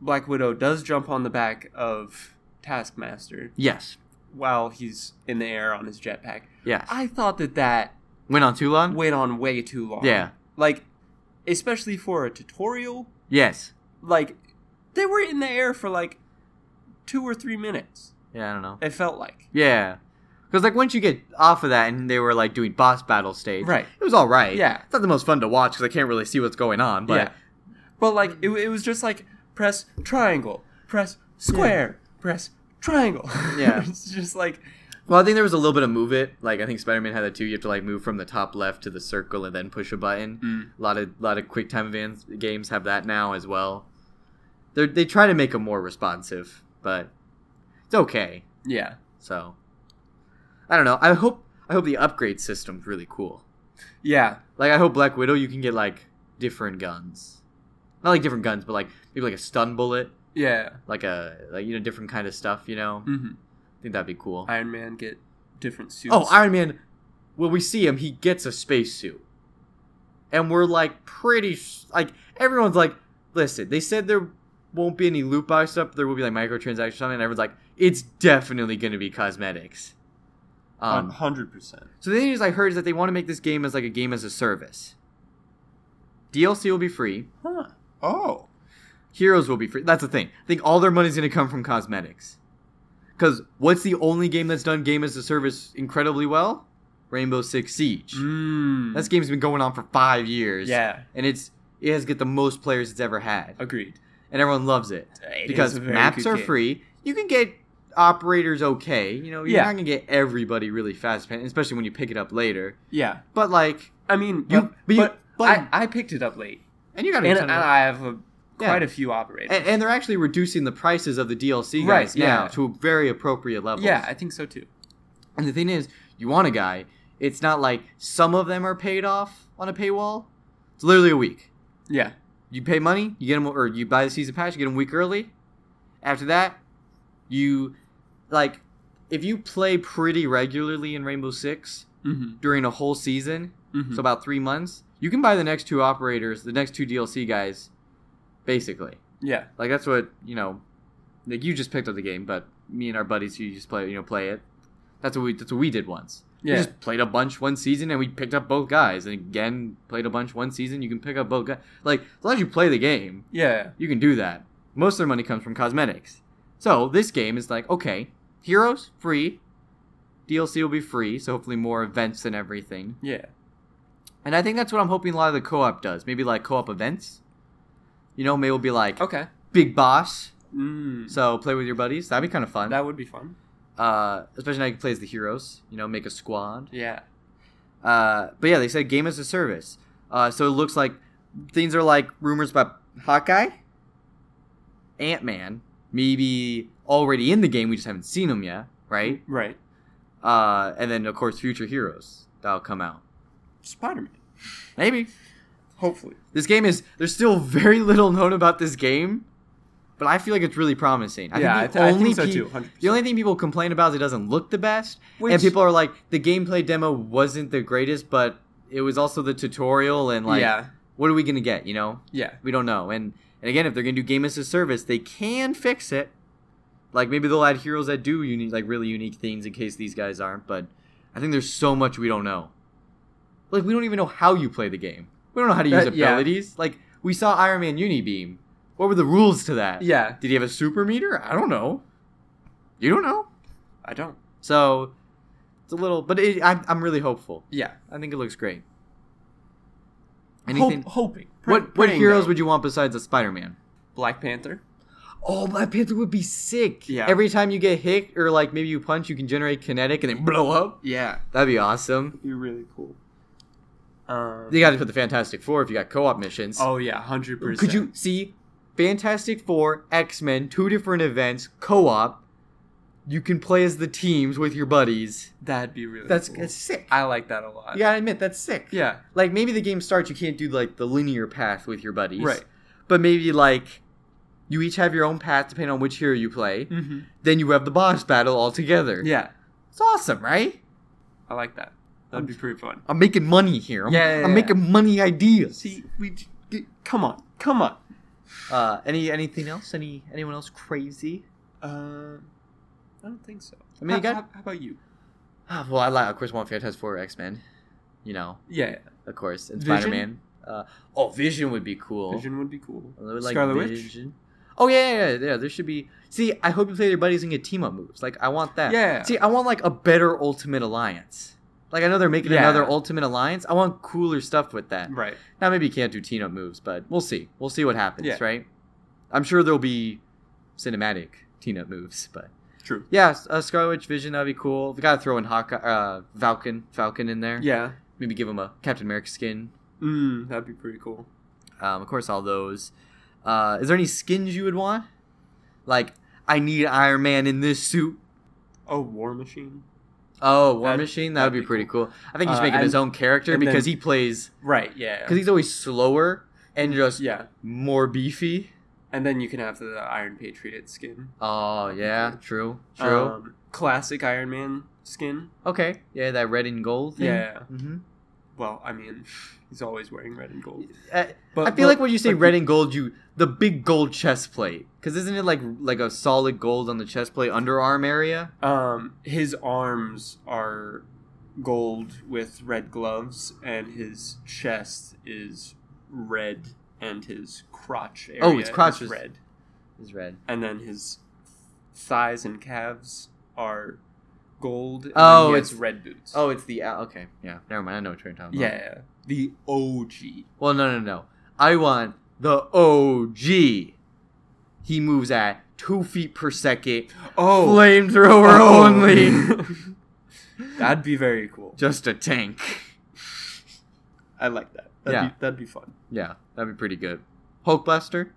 Speaker 2: Black Widow does jump on the back of Taskmaster
Speaker 1: Yes.
Speaker 2: while he's in the air on his jetpack.
Speaker 1: Yes.
Speaker 2: I thought that that
Speaker 1: Went on too long.
Speaker 2: went on way too long.
Speaker 1: Yeah.
Speaker 2: Like, especially for a tutorial,
Speaker 1: Yes.
Speaker 2: like, they were in the air for like two or three minutes.
Speaker 1: Yeah, I don't know.
Speaker 2: It felt like.
Speaker 1: Yeah. Because like once you get off of that and they were like doing boss battle stage,
Speaker 2: Right.
Speaker 1: It was all right.
Speaker 2: Yeah.
Speaker 1: It's not the most fun to watch because I can't really see what's going on. But
Speaker 2: yeah. But like, it, it was just like press triangle, press square, press triangle.
Speaker 1: Yeah.
Speaker 2: it's just like,
Speaker 1: well, I think there was a little bit of move it. Like I think Spider Man had that too. You have to like move from the top left to the circle and then push a button.
Speaker 2: Mm.
Speaker 1: A lot of lot of quick time events games have that now as well. They they try to make them more responsive, but it's okay.
Speaker 2: yeah.
Speaker 1: So I don't know. I hope I hope the upgrade system's really cool.
Speaker 2: Yeah.
Speaker 1: Like I hope Black Widow you can get like different guns. Not like different guns, but like maybe like a stun bullet,
Speaker 2: Yeah.
Speaker 1: like a like you know different kind of stuff, you know?
Speaker 2: hmm
Speaker 1: I think that'd be cool.
Speaker 2: Iron Man get different suits.
Speaker 1: Oh, Iron Man when we see him, he gets a spacesuit. And we're like pretty s- like everyone's like, listen, they said there won't be any loot box stuff, but there will be like microtransactions or something, and everyone's like, it's definitely gonna be cosmetics. Um,
Speaker 2: hundred percent.
Speaker 1: So the thing is, I heard is that they want to make this game as like a game as a service. DLC will be free.
Speaker 2: Huh. Oh.
Speaker 1: Heroes will be free. That's the thing. I think all their money's going to come from cosmetics. Because what's the only game that's done game as a service incredibly well? Rainbow Six Siege.
Speaker 2: Mm.
Speaker 1: That game's been going on for five years.
Speaker 2: yeah.
Speaker 1: And it's it has got the most players it's ever had,
Speaker 2: Agreed.
Speaker 1: and everyone loves it
Speaker 2: It
Speaker 1: because maps are
Speaker 2: game.
Speaker 1: free. You can get operators okay. You know, you're
Speaker 2: Yeah.
Speaker 1: not gonna get everybody really fast, especially when you pick it up later.
Speaker 2: Yeah.
Speaker 1: But like,
Speaker 2: I mean,
Speaker 1: You-
Speaker 2: but,
Speaker 1: but
Speaker 2: but
Speaker 1: but-
Speaker 2: I, I picked it up late,
Speaker 1: and you got
Speaker 2: and,
Speaker 1: to
Speaker 2: and I have a,
Speaker 1: Yeah.
Speaker 2: quite a few operators.
Speaker 1: and, and they're actually reducing the prices of the DLC
Speaker 2: Right,
Speaker 1: guys now
Speaker 2: yeah.
Speaker 1: to very appropriate levels.
Speaker 2: yeah, I think so too.
Speaker 1: And the thing is, you want a guy. It's not like some of them are paid off on a paywall. It's literally a week.
Speaker 2: Yeah.
Speaker 1: You pay money, you get them, or you buy the season pass, you get them a week early. After that, you like if you play pretty regularly in Rainbow Six
Speaker 2: Mm-hmm.
Speaker 1: during a whole season,
Speaker 2: mm-hmm.
Speaker 1: so about three months, you can buy the next two operators, the next two DLC guys, basically.
Speaker 2: yeah.
Speaker 1: Like that's what you know. Like you just picked up the game, but me and our buddies who just play, you know, play it. That's what we. That's what we did once. We
Speaker 2: Yeah.
Speaker 1: just played a bunch one season, and we picked up both guys. And again, played a bunch one season. You can pick up both guys. Like as long as you play the game,
Speaker 2: Yeah.
Speaker 1: you can do that. Most of their money comes from cosmetics. So this game is like okay, heroes free, DLC will be free. So hopefully more events and everything.
Speaker 2: Yeah.
Speaker 1: And I think that's what I'm hoping a lot of the co-op does. Maybe like co-op events. You know, maybe it'll be like
Speaker 2: Okay.
Speaker 1: big boss.
Speaker 2: Mm.
Speaker 1: So play with your buddies. That'd be kind of fun.
Speaker 2: That would be fun.
Speaker 1: uh, especially now you can play as the heroes. You know, make a squad.
Speaker 2: Yeah.
Speaker 1: Uh, but yeah, they said game as a service. Uh, so it looks like things are like rumors about Hawkeye, Ant Man, maybe already in the game. We just haven't seen them yet, right?
Speaker 2: Right.
Speaker 1: Uh, and then of course future heroes that'll come out.
Speaker 2: Spider Man.
Speaker 1: Maybe
Speaker 2: Hopefully.
Speaker 1: this game is. There's still very little known about this game, but I feel like it's really promising. I
Speaker 2: yeah, I,
Speaker 1: think the
Speaker 2: th- I
Speaker 1: only
Speaker 2: think so too. 100%.
Speaker 1: The only thing people complain about is it doesn't look the best, and people are like, the gameplay demo wasn't the greatest, but it was also the tutorial, and like,
Speaker 2: yeah.
Speaker 1: what are we gonna get? You know,
Speaker 2: Yeah.
Speaker 1: we don't know. And and again, if they're gonna do game as a service, they can fix it. Like maybe they'll add heroes that do unique, like really unique things in case these guys aren't. But I think there's so much we don't know. Like we don't even know how you play the game. We don't know how to use
Speaker 2: yeah.
Speaker 1: abilities. Like we saw Iron Man Unibeam. What were the rules to that?
Speaker 2: Yeah.
Speaker 1: Did he have a super meter? I don't know. You don't know.
Speaker 2: I don't.
Speaker 1: So it's a little, but it, I'm I'm really hopeful.
Speaker 2: Yeah.
Speaker 1: I think it looks great. Anything?
Speaker 2: Hope, hoping.
Speaker 1: what what heroes would you want besides a Spider-Man?
Speaker 2: Black Panther?
Speaker 1: Oh, Black Panther would be sick.
Speaker 2: Yeah.
Speaker 1: Every time you get hit or like maybe you punch, you can generate kinetic and then blow up.
Speaker 2: Yeah.
Speaker 1: That'd be awesome.
Speaker 2: That'd Be really cool. Um,
Speaker 1: You got to put the Fantastic Four if you got co-op missions.
Speaker 2: oh yeah, hundred percent.
Speaker 1: Could you see Fantastic Four, X Men, two different events, co-op? You can play as the teams with your buddies.
Speaker 2: That'd be really.
Speaker 1: That's,
Speaker 2: cool.
Speaker 1: that's sick.
Speaker 2: I like that a lot.
Speaker 1: you gotta admit that's sick.
Speaker 2: Yeah.
Speaker 1: Like maybe the game starts, you can't do like the linear path with your buddies.
Speaker 2: Right.
Speaker 1: But maybe like You each have your own path depending on which hero you play.
Speaker 2: Mm-hmm.
Speaker 1: Then you have the boss battle all together.
Speaker 2: Yeah,
Speaker 1: It's awesome, right?
Speaker 2: I like that. That'd be pretty fun.
Speaker 1: I'm making money here. I'm,
Speaker 2: Yeah, yeah,
Speaker 1: I'm
Speaker 2: yeah.
Speaker 1: making money ideas.
Speaker 2: See, we g- come on, come on.
Speaker 1: Uh, any anything else? Any anyone else crazy?
Speaker 2: Uh, I don't think so.
Speaker 1: I mean,
Speaker 2: how,
Speaker 1: got-
Speaker 2: how, how about you?
Speaker 1: Ah, well, I like, of course, want Fantastic Four, X Men. You know,
Speaker 2: Yeah,
Speaker 1: of course, and Spider Man. Uh, oh, Vision would be cool.
Speaker 2: Vision would be cool.
Speaker 1: Would like
Speaker 2: Scarlet Witch.
Speaker 1: Oh yeah, yeah, yeah, yeah. There should be. See, I hope you play with your buddies and get team up moves. Like I want that.
Speaker 2: Yeah.
Speaker 1: See, I want like a better Ultimate Alliance. Like I know they're making
Speaker 2: Yeah.
Speaker 1: another Ultimate Alliance. I want cooler stuff with that.
Speaker 2: Right.
Speaker 1: Now maybe you can't do team up moves, but we'll see. We'll see what happens,
Speaker 2: Yeah.
Speaker 1: right? I'm sure there'll be cinematic team up moves, but
Speaker 2: True.
Speaker 1: yeah, uh, Scarlet Witch Vision that'd be cool. We gotta throw in Hawkeye, uh, Falcon, Falcon in there.
Speaker 2: Yeah.
Speaker 1: Maybe give him a Captain America skin.
Speaker 2: Mm, that'd be pretty cool.
Speaker 1: Um, of course, all those. Uh, is there any skins you would want? Like, I need Iron Man in this suit.
Speaker 2: Oh, War Machine.
Speaker 1: Oh, War
Speaker 2: That'd-
Speaker 1: Machine. That would be
Speaker 2: be
Speaker 1: pretty
Speaker 2: cool.
Speaker 1: cool. I think he's
Speaker 2: Uh,
Speaker 1: making his own character because
Speaker 2: then-
Speaker 1: he plays
Speaker 2: Right. Yeah.
Speaker 1: because he's always slower and just
Speaker 2: yeah.
Speaker 1: more beefy.
Speaker 2: And then you can have the Iron Patriot skin.
Speaker 1: Oh yeah, true, true.
Speaker 2: Um, classic Iron Man skin.
Speaker 1: okay, yeah, that red and gold. Thing.
Speaker 2: Yeah.
Speaker 1: hmm
Speaker 2: Well, I mean, he's always wearing red and gold.
Speaker 1: I,
Speaker 2: But
Speaker 1: I feel
Speaker 2: but-
Speaker 1: like when you say red and gold, you the big gold chest plate because isn't it like like a solid gold on the chest plate underarm area?
Speaker 2: Um, his arms are gold with red gloves, and his chest is red, and his crotch area
Speaker 1: Oh, his crotch
Speaker 2: is
Speaker 1: is-
Speaker 2: red,
Speaker 1: Is red.
Speaker 2: and then his thighs and calves are gold. And
Speaker 1: Oh,
Speaker 2: then he has
Speaker 1: it's-
Speaker 2: red boots.
Speaker 1: Oh, it's the okay. Yeah, never mind. I know what you're talking about.
Speaker 2: yeah, the OG.
Speaker 1: Well, no, no, no. I want the OG. He moves at two feet per second.
Speaker 2: Oh,
Speaker 1: Flamethrower
Speaker 2: Oh.
Speaker 1: only.
Speaker 2: That'd be very cool.
Speaker 1: Just a tank.
Speaker 2: I like that. That'd
Speaker 1: Yeah.
Speaker 2: be, that'd be fun.
Speaker 1: Yeah, that'd be pretty good. Hulkbuster.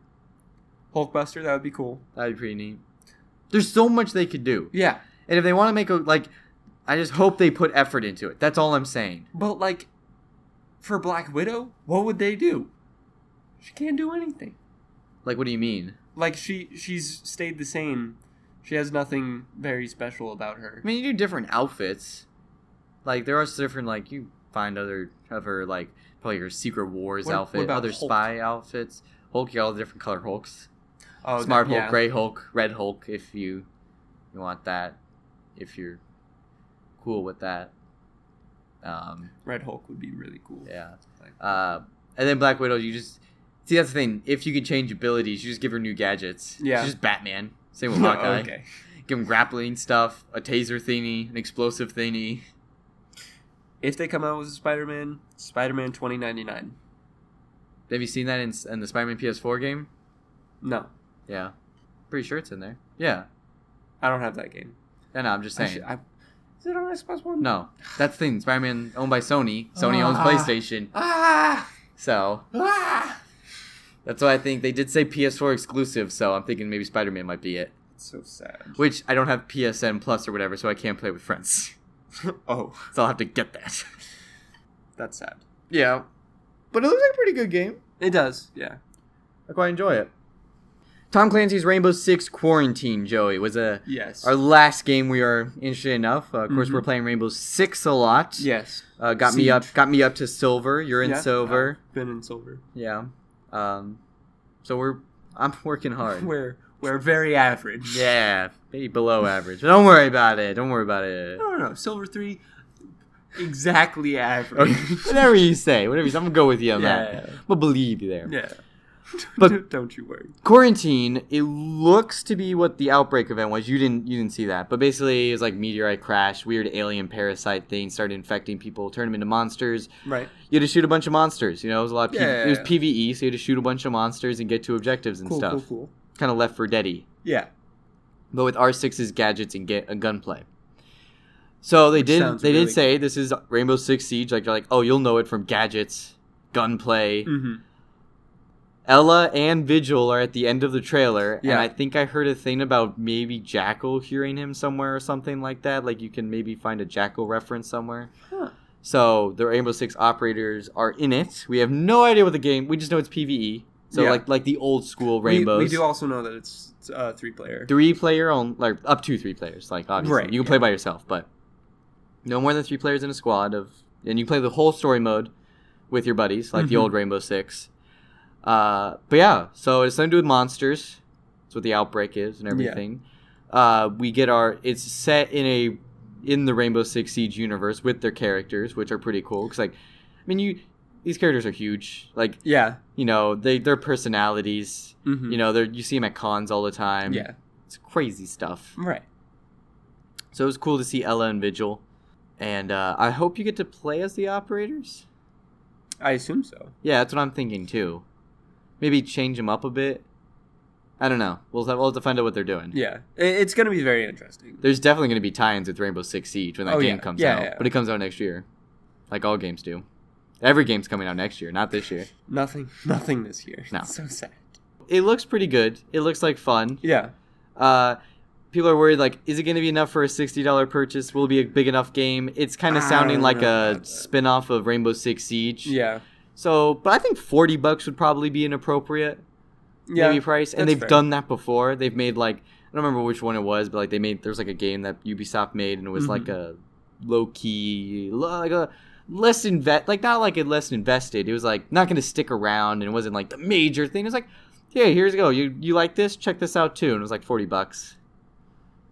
Speaker 2: Hulkbuster, that would be cool.
Speaker 1: That'd be pretty neat. There's so much they could do,
Speaker 2: Yeah,
Speaker 1: and if they want to make a like, I just hope they put effort into it. That's all I'm saying.
Speaker 2: but like, for Black Widow, what would they do? She can't do anything.
Speaker 1: Like, what do you mean?
Speaker 2: Like she she's stayed the same. She has nothing very special about her.
Speaker 1: I mean, you do different outfits. Like there are different like you find other other like probably your Secret Wars
Speaker 2: What- what
Speaker 1: outfit,
Speaker 2: about
Speaker 1: other
Speaker 2: Hulk?
Speaker 1: spy outfits. Hulk, you got all the different color Hulks.
Speaker 2: Oh,
Speaker 1: Smart
Speaker 2: that-
Speaker 1: Hulk,
Speaker 2: yeah.
Speaker 1: Gray Hulk, Red Hulk. If you you want that, if you're cool with that. Um,
Speaker 2: Red Hulk would be really cool.
Speaker 1: yeah. Uh, and then Black Widow, you just see that's the thing. If you can change abilities, you just give her new gadgets.
Speaker 2: Yeah.
Speaker 1: She's just Batman. Same with Hawkeye.
Speaker 2: okay.
Speaker 1: Give him grappling stuff, a taser thingy, an explosive thingy.
Speaker 2: If they come out with Spider-Man, Spider-Man 2099.
Speaker 1: Have you seen that in, in the Spider-Man PS4 game?
Speaker 2: No,
Speaker 1: Yeah, pretty sure it's in there. Yeah,
Speaker 2: I don't have that game.
Speaker 1: No, no, I'm just
Speaker 2: I
Speaker 1: saying.
Speaker 2: should- I- is it on Xbox One?
Speaker 1: no, that's the thing. Spider-Man owned by Sony. Sony owns
Speaker 2: Ah.
Speaker 1: PlayStation,
Speaker 2: Ah!
Speaker 1: so
Speaker 2: Ah!
Speaker 1: that's why I think they did say PS4 exclusive. So I'm thinking maybe Spider-Man might be it.
Speaker 2: It's so sad.
Speaker 1: Which I don't have PSN Plus or whatever, so I can't play with friends.
Speaker 2: oh,
Speaker 1: So I'll have to get that.
Speaker 2: that's sad.
Speaker 1: yeah, but it looks like a pretty good game.
Speaker 2: It does. Yeah.
Speaker 1: I quite enjoy it. Tom Clancy's Rainbow Six Quarantine, Joey, was a
Speaker 2: Yes.
Speaker 1: our last game we are interested enough. Uh, of course,
Speaker 2: Mhm.
Speaker 1: we're playing Rainbow Six a lot.
Speaker 2: yes.
Speaker 1: Uh, got me up, got me up to silver. You're in
Speaker 2: Yeah,
Speaker 1: silver.
Speaker 2: I've been in silver.
Speaker 1: Yeah. Um, so we're I'm working hard.
Speaker 2: We're we're very average.
Speaker 1: yeah, maybe below average. But don't worry about it. Don't worry about it.
Speaker 2: No, no, no. Silver three, exactly average.
Speaker 1: Okay. whatever you say, whatever you say, I'm gonna go with you on
Speaker 2: Yeah.
Speaker 1: that. I'm gonna believe you there.
Speaker 2: yeah.
Speaker 1: But-
Speaker 2: don't you worry.
Speaker 1: Quarantine, it looks to be what the outbreak event was. You didn't you didn't see that, but basically it was like meteorite crash, weird alien parasite thing started infecting people, turned them into monsters.
Speaker 2: Right.
Speaker 1: You had to shoot a bunch of monsters. You know, it was a lot of P-
Speaker 2: Yeah.
Speaker 1: it was PVE, so you had to shoot a bunch of monsters and get to objectives and
Speaker 2: Cool,
Speaker 1: stuff.
Speaker 2: cool, cool.
Speaker 1: Kind of left for deady,
Speaker 2: Yeah.
Speaker 1: but with R6's gadgets and get a gunplay. So they
Speaker 2: Which
Speaker 1: did they
Speaker 2: really
Speaker 1: did say this is Rainbow Six Siege. Like they're like, oh, you'll know it from gadgets, gunplay.
Speaker 2: Mm-hmm.
Speaker 1: Ela and Vigil are at the end of the trailer, and
Speaker 2: Yeah.
Speaker 1: I think I heard a thing about maybe Jackal hearing him somewhere or something like that. Like you can maybe find a Jackal reference somewhere.
Speaker 2: Huh.
Speaker 1: So the Rainbow Six operators are in it. We have no idea what the game. We just know it's PVE. So
Speaker 2: Yeah.
Speaker 1: like like the old school
Speaker 2: We-
Speaker 1: rainbows.
Speaker 2: We, do also know that it's uh, three player.
Speaker 1: three player on like up to three players. Like obviously
Speaker 2: Right,
Speaker 1: you can
Speaker 2: yeah.
Speaker 1: play by yourself, but no more than three players in a squad of, and you play the whole story mode with your buddies, like the
Speaker 2: Mhm.
Speaker 1: old Rainbow Six. Uh, but yeah, so it's something to do with monsters. That's what the outbreak is and everything. Uh, we get our it's set in a in the Rainbow Six Siege universe with their characters, which are pretty cool. Cause like, I mean, you these characters are huge. Like
Speaker 2: Yeah.
Speaker 1: you know, they their personalities.
Speaker 2: Mhm.
Speaker 1: You know, they're you see them at cons all the time.
Speaker 2: Yeah.
Speaker 1: it's crazy stuff.
Speaker 2: Right.
Speaker 1: So it was cool to see Ela and Vigil, and uh, I hope you get to play as the operators.
Speaker 2: I assume so.
Speaker 1: Yeah, that's what I'm thinking too. Maybe change them up a bit. I don't know. We'll have, we'll have to find out what they're doing.
Speaker 2: Yeah. It's going to be very interesting.
Speaker 1: There's definitely going to be tie-ins with Rainbow Six Siege when that
Speaker 2: Oh,
Speaker 1: game
Speaker 2: yeah.
Speaker 1: comes
Speaker 2: Yeah,
Speaker 1: out,
Speaker 2: yeah.
Speaker 1: but it comes out next year, like all games do. Every game's coming out next year, not this year.
Speaker 2: Nothing. Nothing this year.
Speaker 1: No.
Speaker 2: It's so sad.
Speaker 1: It looks pretty good. It looks like fun.
Speaker 2: Yeah.
Speaker 1: Uh, people are worried like, is it going to be enough for a sixty dollar purchase? Will it be a big enough game? It's kind of sounding like a spin off of Rainbow Six Siege.
Speaker 2: Yeah.
Speaker 1: So, but I think forty bucks would probably be an appropriate
Speaker 2: Yeah.
Speaker 1: maybe price. And they've
Speaker 2: fair.
Speaker 1: done that before. They've made like I don't remember which one it was, but like they made there's like a game that Ubisoft made, and it was like mm-hmm. a low key, like a less invest, like not like it less invested. It was like not going to stick around, and it wasn't like the major thing. It was like, yeah, here's go. You you like this? Check this out too. And it was like forty bucks.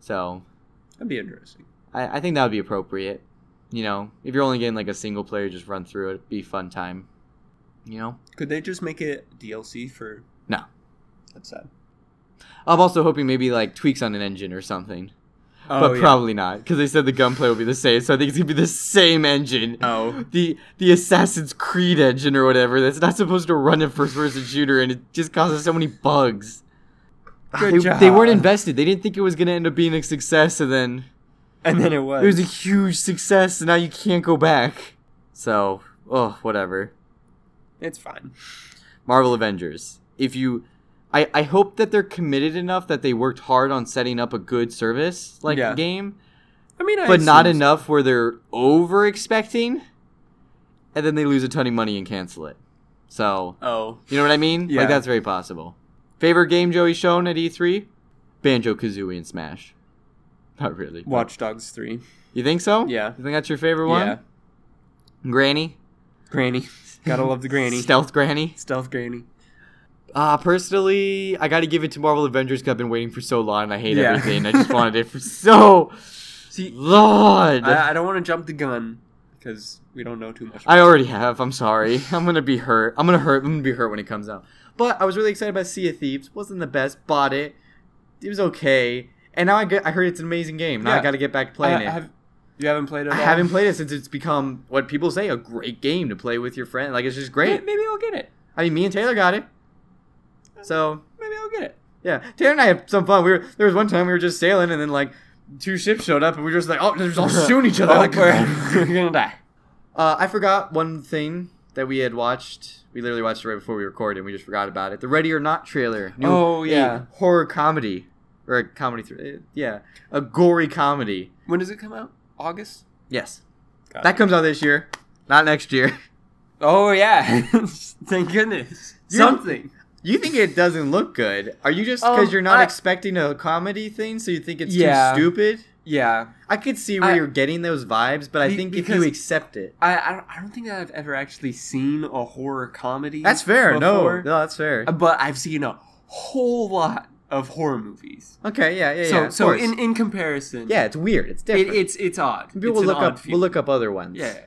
Speaker 1: So
Speaker 2: That'd be interesting.
Speaker 1: I, I think that would be appropriate. You know, if you're only getting like a single player, just run through it. Be fun time. You know.
Speaker 2: Could they just make it DLC for?
Speaker 1: No.
Speaker 2: That's sad.
Speaker 1: I'm also hoping maybe like tweaks on an engine or something.
Speaker 2: Oh,
Speaker 1: but
Speaker 2: yeah.
Speaker 1: probably not because they said the gunplay will be the same. So I think it's gonna be the same engine.
Speaker 2: Oh.
Speaker 1: The the Assassin's Creed engine or whatever that's not supposed to run a first person shooter and it just causes so many bugs.
Speaker 2: Ah, good
Speaker 1: they,
Speaker 2: job.
Speaker 1: they weren't invested. They didn't think it was gonna end up being a success, and then
Speaker 2: And then it was.
Speaker 1: it was a huge success, and now you can't go back. So, oh, whatever.
Speaker 2: It's fine.
Speaker 1: Marvel Avengers. If you, I, I hope that they're committed enough that they worked hard on setting up a good service like
Speaker 2: Yeah.
Speaker 1: game,
Speaker 2: I mean, I
Speaker 1: but not
Speaker 2: so.
Speaker 1: enough where they're over expecting, and then they lose a ton of money and cancel it. So
Speaker 2: Oh.
Speaker 1: you know what I mean?
Speaker 2: Yeah.
Speaker 1: Like that's very possible. Favorite game Joey shown at E3? Banjo Kazooie and Smash. Not really.
Speaker 2: Watch Dogs three.
Speaker 1: You think so?
Speaker 2: Yeah.
Speaker 1: You think that's your favorite one?
Speaker 2: Yeah.
Speaker 1: Granny.
Speaker 2: Granny. Gotta love the granny.
Speaker 1: Stealth Granny.
Speaker 2: Stealth Granny.
Speaker 1: Uh, personally, I got to give it to Marvel Avengers because I've been waiting for so long and I hate
Speaker 2: Yeah.
Speaker 1: everything. I just wanted it for so
Speaker 2: See,
Speaker 1: long. I,
Speaker 2: I, I don't want to jump the gun because we don't know too much. about
Speaker 1: already have. I'm sorry. I'm gonna be hurt. I'm gonna hurt. I'm gonna be hurt when it comes out. But I was really excited about Sea of Thieves. wasn't the best. Bought it. It was okay. And now I get. I heard it's an amazing game. Now I got to get back playing
Speaker 2: I-
Speaker 1: it.
Speaker 2: have- you haven't played it.
Speaker 1: I
Speaker 2: at all?
Speaker 1: haven't played it since it's become what people say a great game to play with your friend. Like it's just great.
Speaker 2: May- Maybe I'll get it.
Speaker 1: I mean, me and Taylor got it. So
Speaker 2: Maybe I'll get it.
Speaker 1: Yeah, Taylor and I had some fun. We were there was one time we were just sailing, and then like two ships showed up, and we were just like, oh, they're just all shooting each other. Like,
Speaker 2: we're, we're gonna die.
Speaker 1: uh, I forgot one thing that we had watched. We literally watched it right before we recorded, and we just forgot about it. The Ready or Not trailer. New-
Speaker 2: Oh, yeah.
Speaker 1: horror comedy or a comedy. Th- yeah, a gory comedy.
Speaker 2: When does it come out? August.
Speaker 1: Yes,
Speaker 2: Got
Speaker 1: that comes out this year, not next year.
Speaker 2: Oh yeah. Thank goodness.
Speaker 1: You-
Speaker 2: Something.
Speaker 1: You think it doesn't look good? Are you just because
Speaker 2: Um,
Speaker 1: you're not
Speaker 2: I-
Speaker 1: expecting a comedy thing, so you think it's
Speaker 2: Yeah.
Speaker 1: too stupid?
Speaker 2: Yeah.
Speaker 1: I could see where
Speaker 2: I-
Speaker 1: you're getting those vibes, but I
Speaker 2: Be-
Speaker 1: think if you accept it,
Speaker 2: I I don't, I don't think that I've ever actually seen a horror comedy.
Speaker 1: that's fair. No, no, that's fair.
Speaker 2: But I've seen a whole lot of horror movies.
Speaker 1: Okay, yeah, yeah, yeah.
Speaker 2: so
Speaker 1: of
Speaker 2: so
Speaker 1: course.
Speaker 2: in in comparison,
Speaker 1: yeah, it's weird. It's
Speaker 2: it,
Speaker 1: different.
Speaker 2: it's it's odd.
Speaker 1: People
Speaker 2: it's
Speaker 1: will look up.
Speaker 2: feel.
Speaker 1: We'll look up other ones.
Speaker 2: Yeah.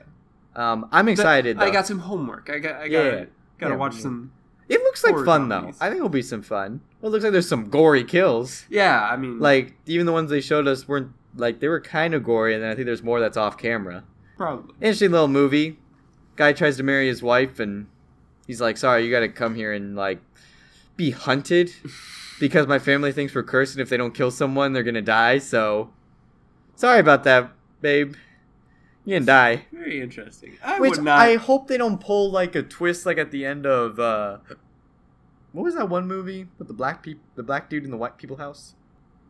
Speaker 1: Um, I'm excited.
Speaker 2: But I
Speaker 1: though.
Speaker 2: got some homework. I got I
Speaker 1: Yeah,
Speaker 2: got
Speaker 1: yeah.
Speaker 2: gotta
Speaker 1: Yeah,
Speaker 2: watch
Speaker 1: yeah.
Speaker 2: some.
Speaker 1: It looks like fun though. I think it'll be some fun. Well, it looks like there's some gory kills.
Speaker 2: Yeah, I mean,
Speaker 1: Like even the ones they showed us weren't like they were kind of gory, and then I think there's more that's off camera.
Speaker 2: probably.
Speaker 1: Interesting little movie. Guy tries to marry his wife, and he's like, "Sorry, you got to come here and like be hunted because my family thinks we're cursed, and if they don't kill someone, they're gonna die. So sorry about that, babe. You can die."
Speaker 2: Very interesting. I
Speaker 1: Which
Speaker 2: would not.
Speaker 1: I hope they don't pull like a twist like at the end of uh what was that one movie with the black people the black dude in the white people house?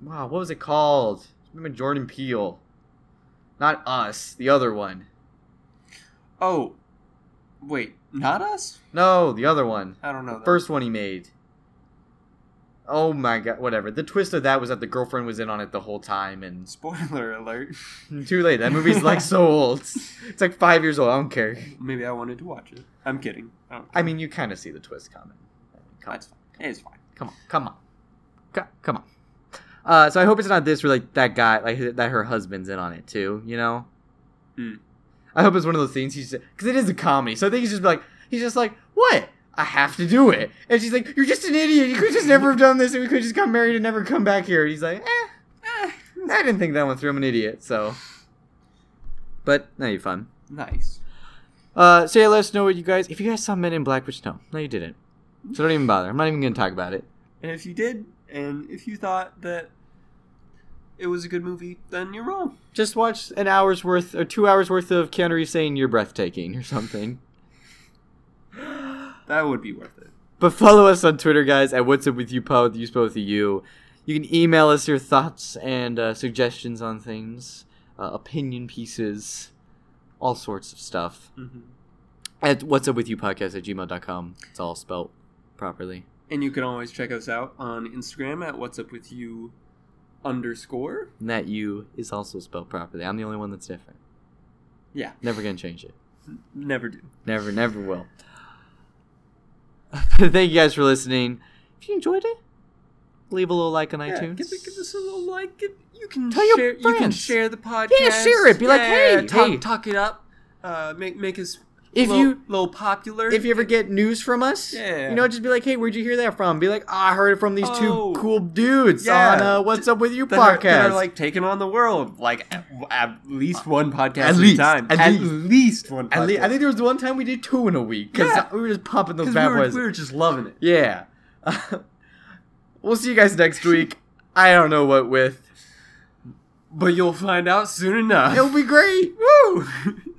Speaker 1: Wow, what was it called? Remember Jordan Peele. Not us, the other one.
Speaker 2: oh, Wait, not us?
Speaker 1: No, the other one.
Speaker 2: I don't know. that.
Speaker 1: First one he made. Oh my god, whatever. The twist of that was that the girlfriend was in on it the whole time, and
Speaker 2: Spoiler alert.
Speaker 1: too late. That movie's like so old. It's like five years old. I don't care.
Speaker 2: Maybe I wanted to watch it. I'm kidding. I,
Speaker 1: I mean, you kind of see the twist coming. Come,
Speaker 2: That's fine. It's fine.
Speaker 1: come on, come on, Co- come on. Uh, so I hope it's not this where like that guy, like that her husband's in on it too. You know.
Speaker 2: Hmm.
Speaker 1: I hope it's one of those things he's because it is a comedy. So I think he's just like he's just like what I have to do it, and she's like you're just an idiot. You could just never have done this, and we could just got married and never come back here. And he's like eh, eh, I didn't think that one through. I'm an idiot. So, but now you're fun.
Speaker 2: Nice.
Speaker 1: Uh, so yeah, let us know what you guys. If you guys saw Men in Black, which no, no, you didn't. So don't even bother. I'm not even gonna talk about it.
Speaker 2: And if you did, and if you thought that it was a good movie, then you're wrong.
Speaker 1: Just watch an hour's worth or two hours worth of Keanu Reeves saying you're breathtaking or something.
Speaker 2: That would be worth it.
Speaker 1: But follow us on Twitter, guys, at What's Up With You Pod, use both of you. You can email us your thoughts and uh, suggestions on things, uh, opinion pieces, all sorts of stuff.
Speaker 2: Mm-hmm.
Speaker 1: At What's Up With You Podcast at gmail.com. It's all spelt properly.
Speaker 2: And you can always check us out on Instagram at What's Up With You underscore.
Speaker 1: And that U is also spelled properly. I'm the only one that's different.
Speaker 2: Yeah,
Speaker 1: Never gonna change it.
Speaker 2: never do.
Speaker 1: Never, never will. Thank you guys for listening. If you enjoyed it, leave a little like on
Speaker 2: Yeah,
Speaker 1: iTunes.
Speaker 2: give, give us a little like. Give, you can
Speaker 1: Tell your
Speaker 2: share. You can share the podcast.
Speaker 1: Yeah, share it. Be like, hey,
Speaker 2: talk,
Speaker 1: hey.
Speaker 2: talk it up. Uh, make make us
Speaker 1: If
Speaker 2: little,
Speaker 1: you-
Speaker 2: little popular.
Speaker 1: if you ever get news from us,
Speaker 2: Yeah.
Speaker 1: you know, just be like, hey, where'd you hear that from? Be like, oh, I heard it from these
Speaker 2: Oh.
Speaker 1: two cool dudes
Speaker 2: Yeah.
Speaker 1: on uh, What's Up With You
Speaker 2: that are,
Speaker 1: podcast.
Speaker 2: that are like taking on the world, like at, at least one podcast at,
Speaker 1: At least.
Speaker 2: time.
Speaker 1: At
Speaker 2: At,
Speaker 1: least.
Speaker 2: least. one. Podcast.
Speaker 1: At least, I think there was one time we did two in a week because
Speaker 2: Yeah.
Speaker 1: we were just pumping those bad
Speaker 2: we were,
Speaker 1: boys.
Speaker 2: we were just loving it.
Speaker 1: Yeah. we'll see you guys next week. I don't know what with.
Speaker 2: But you'll find out soon enough.
Speaker 1: It'll be great.
Speaker 2: Woo!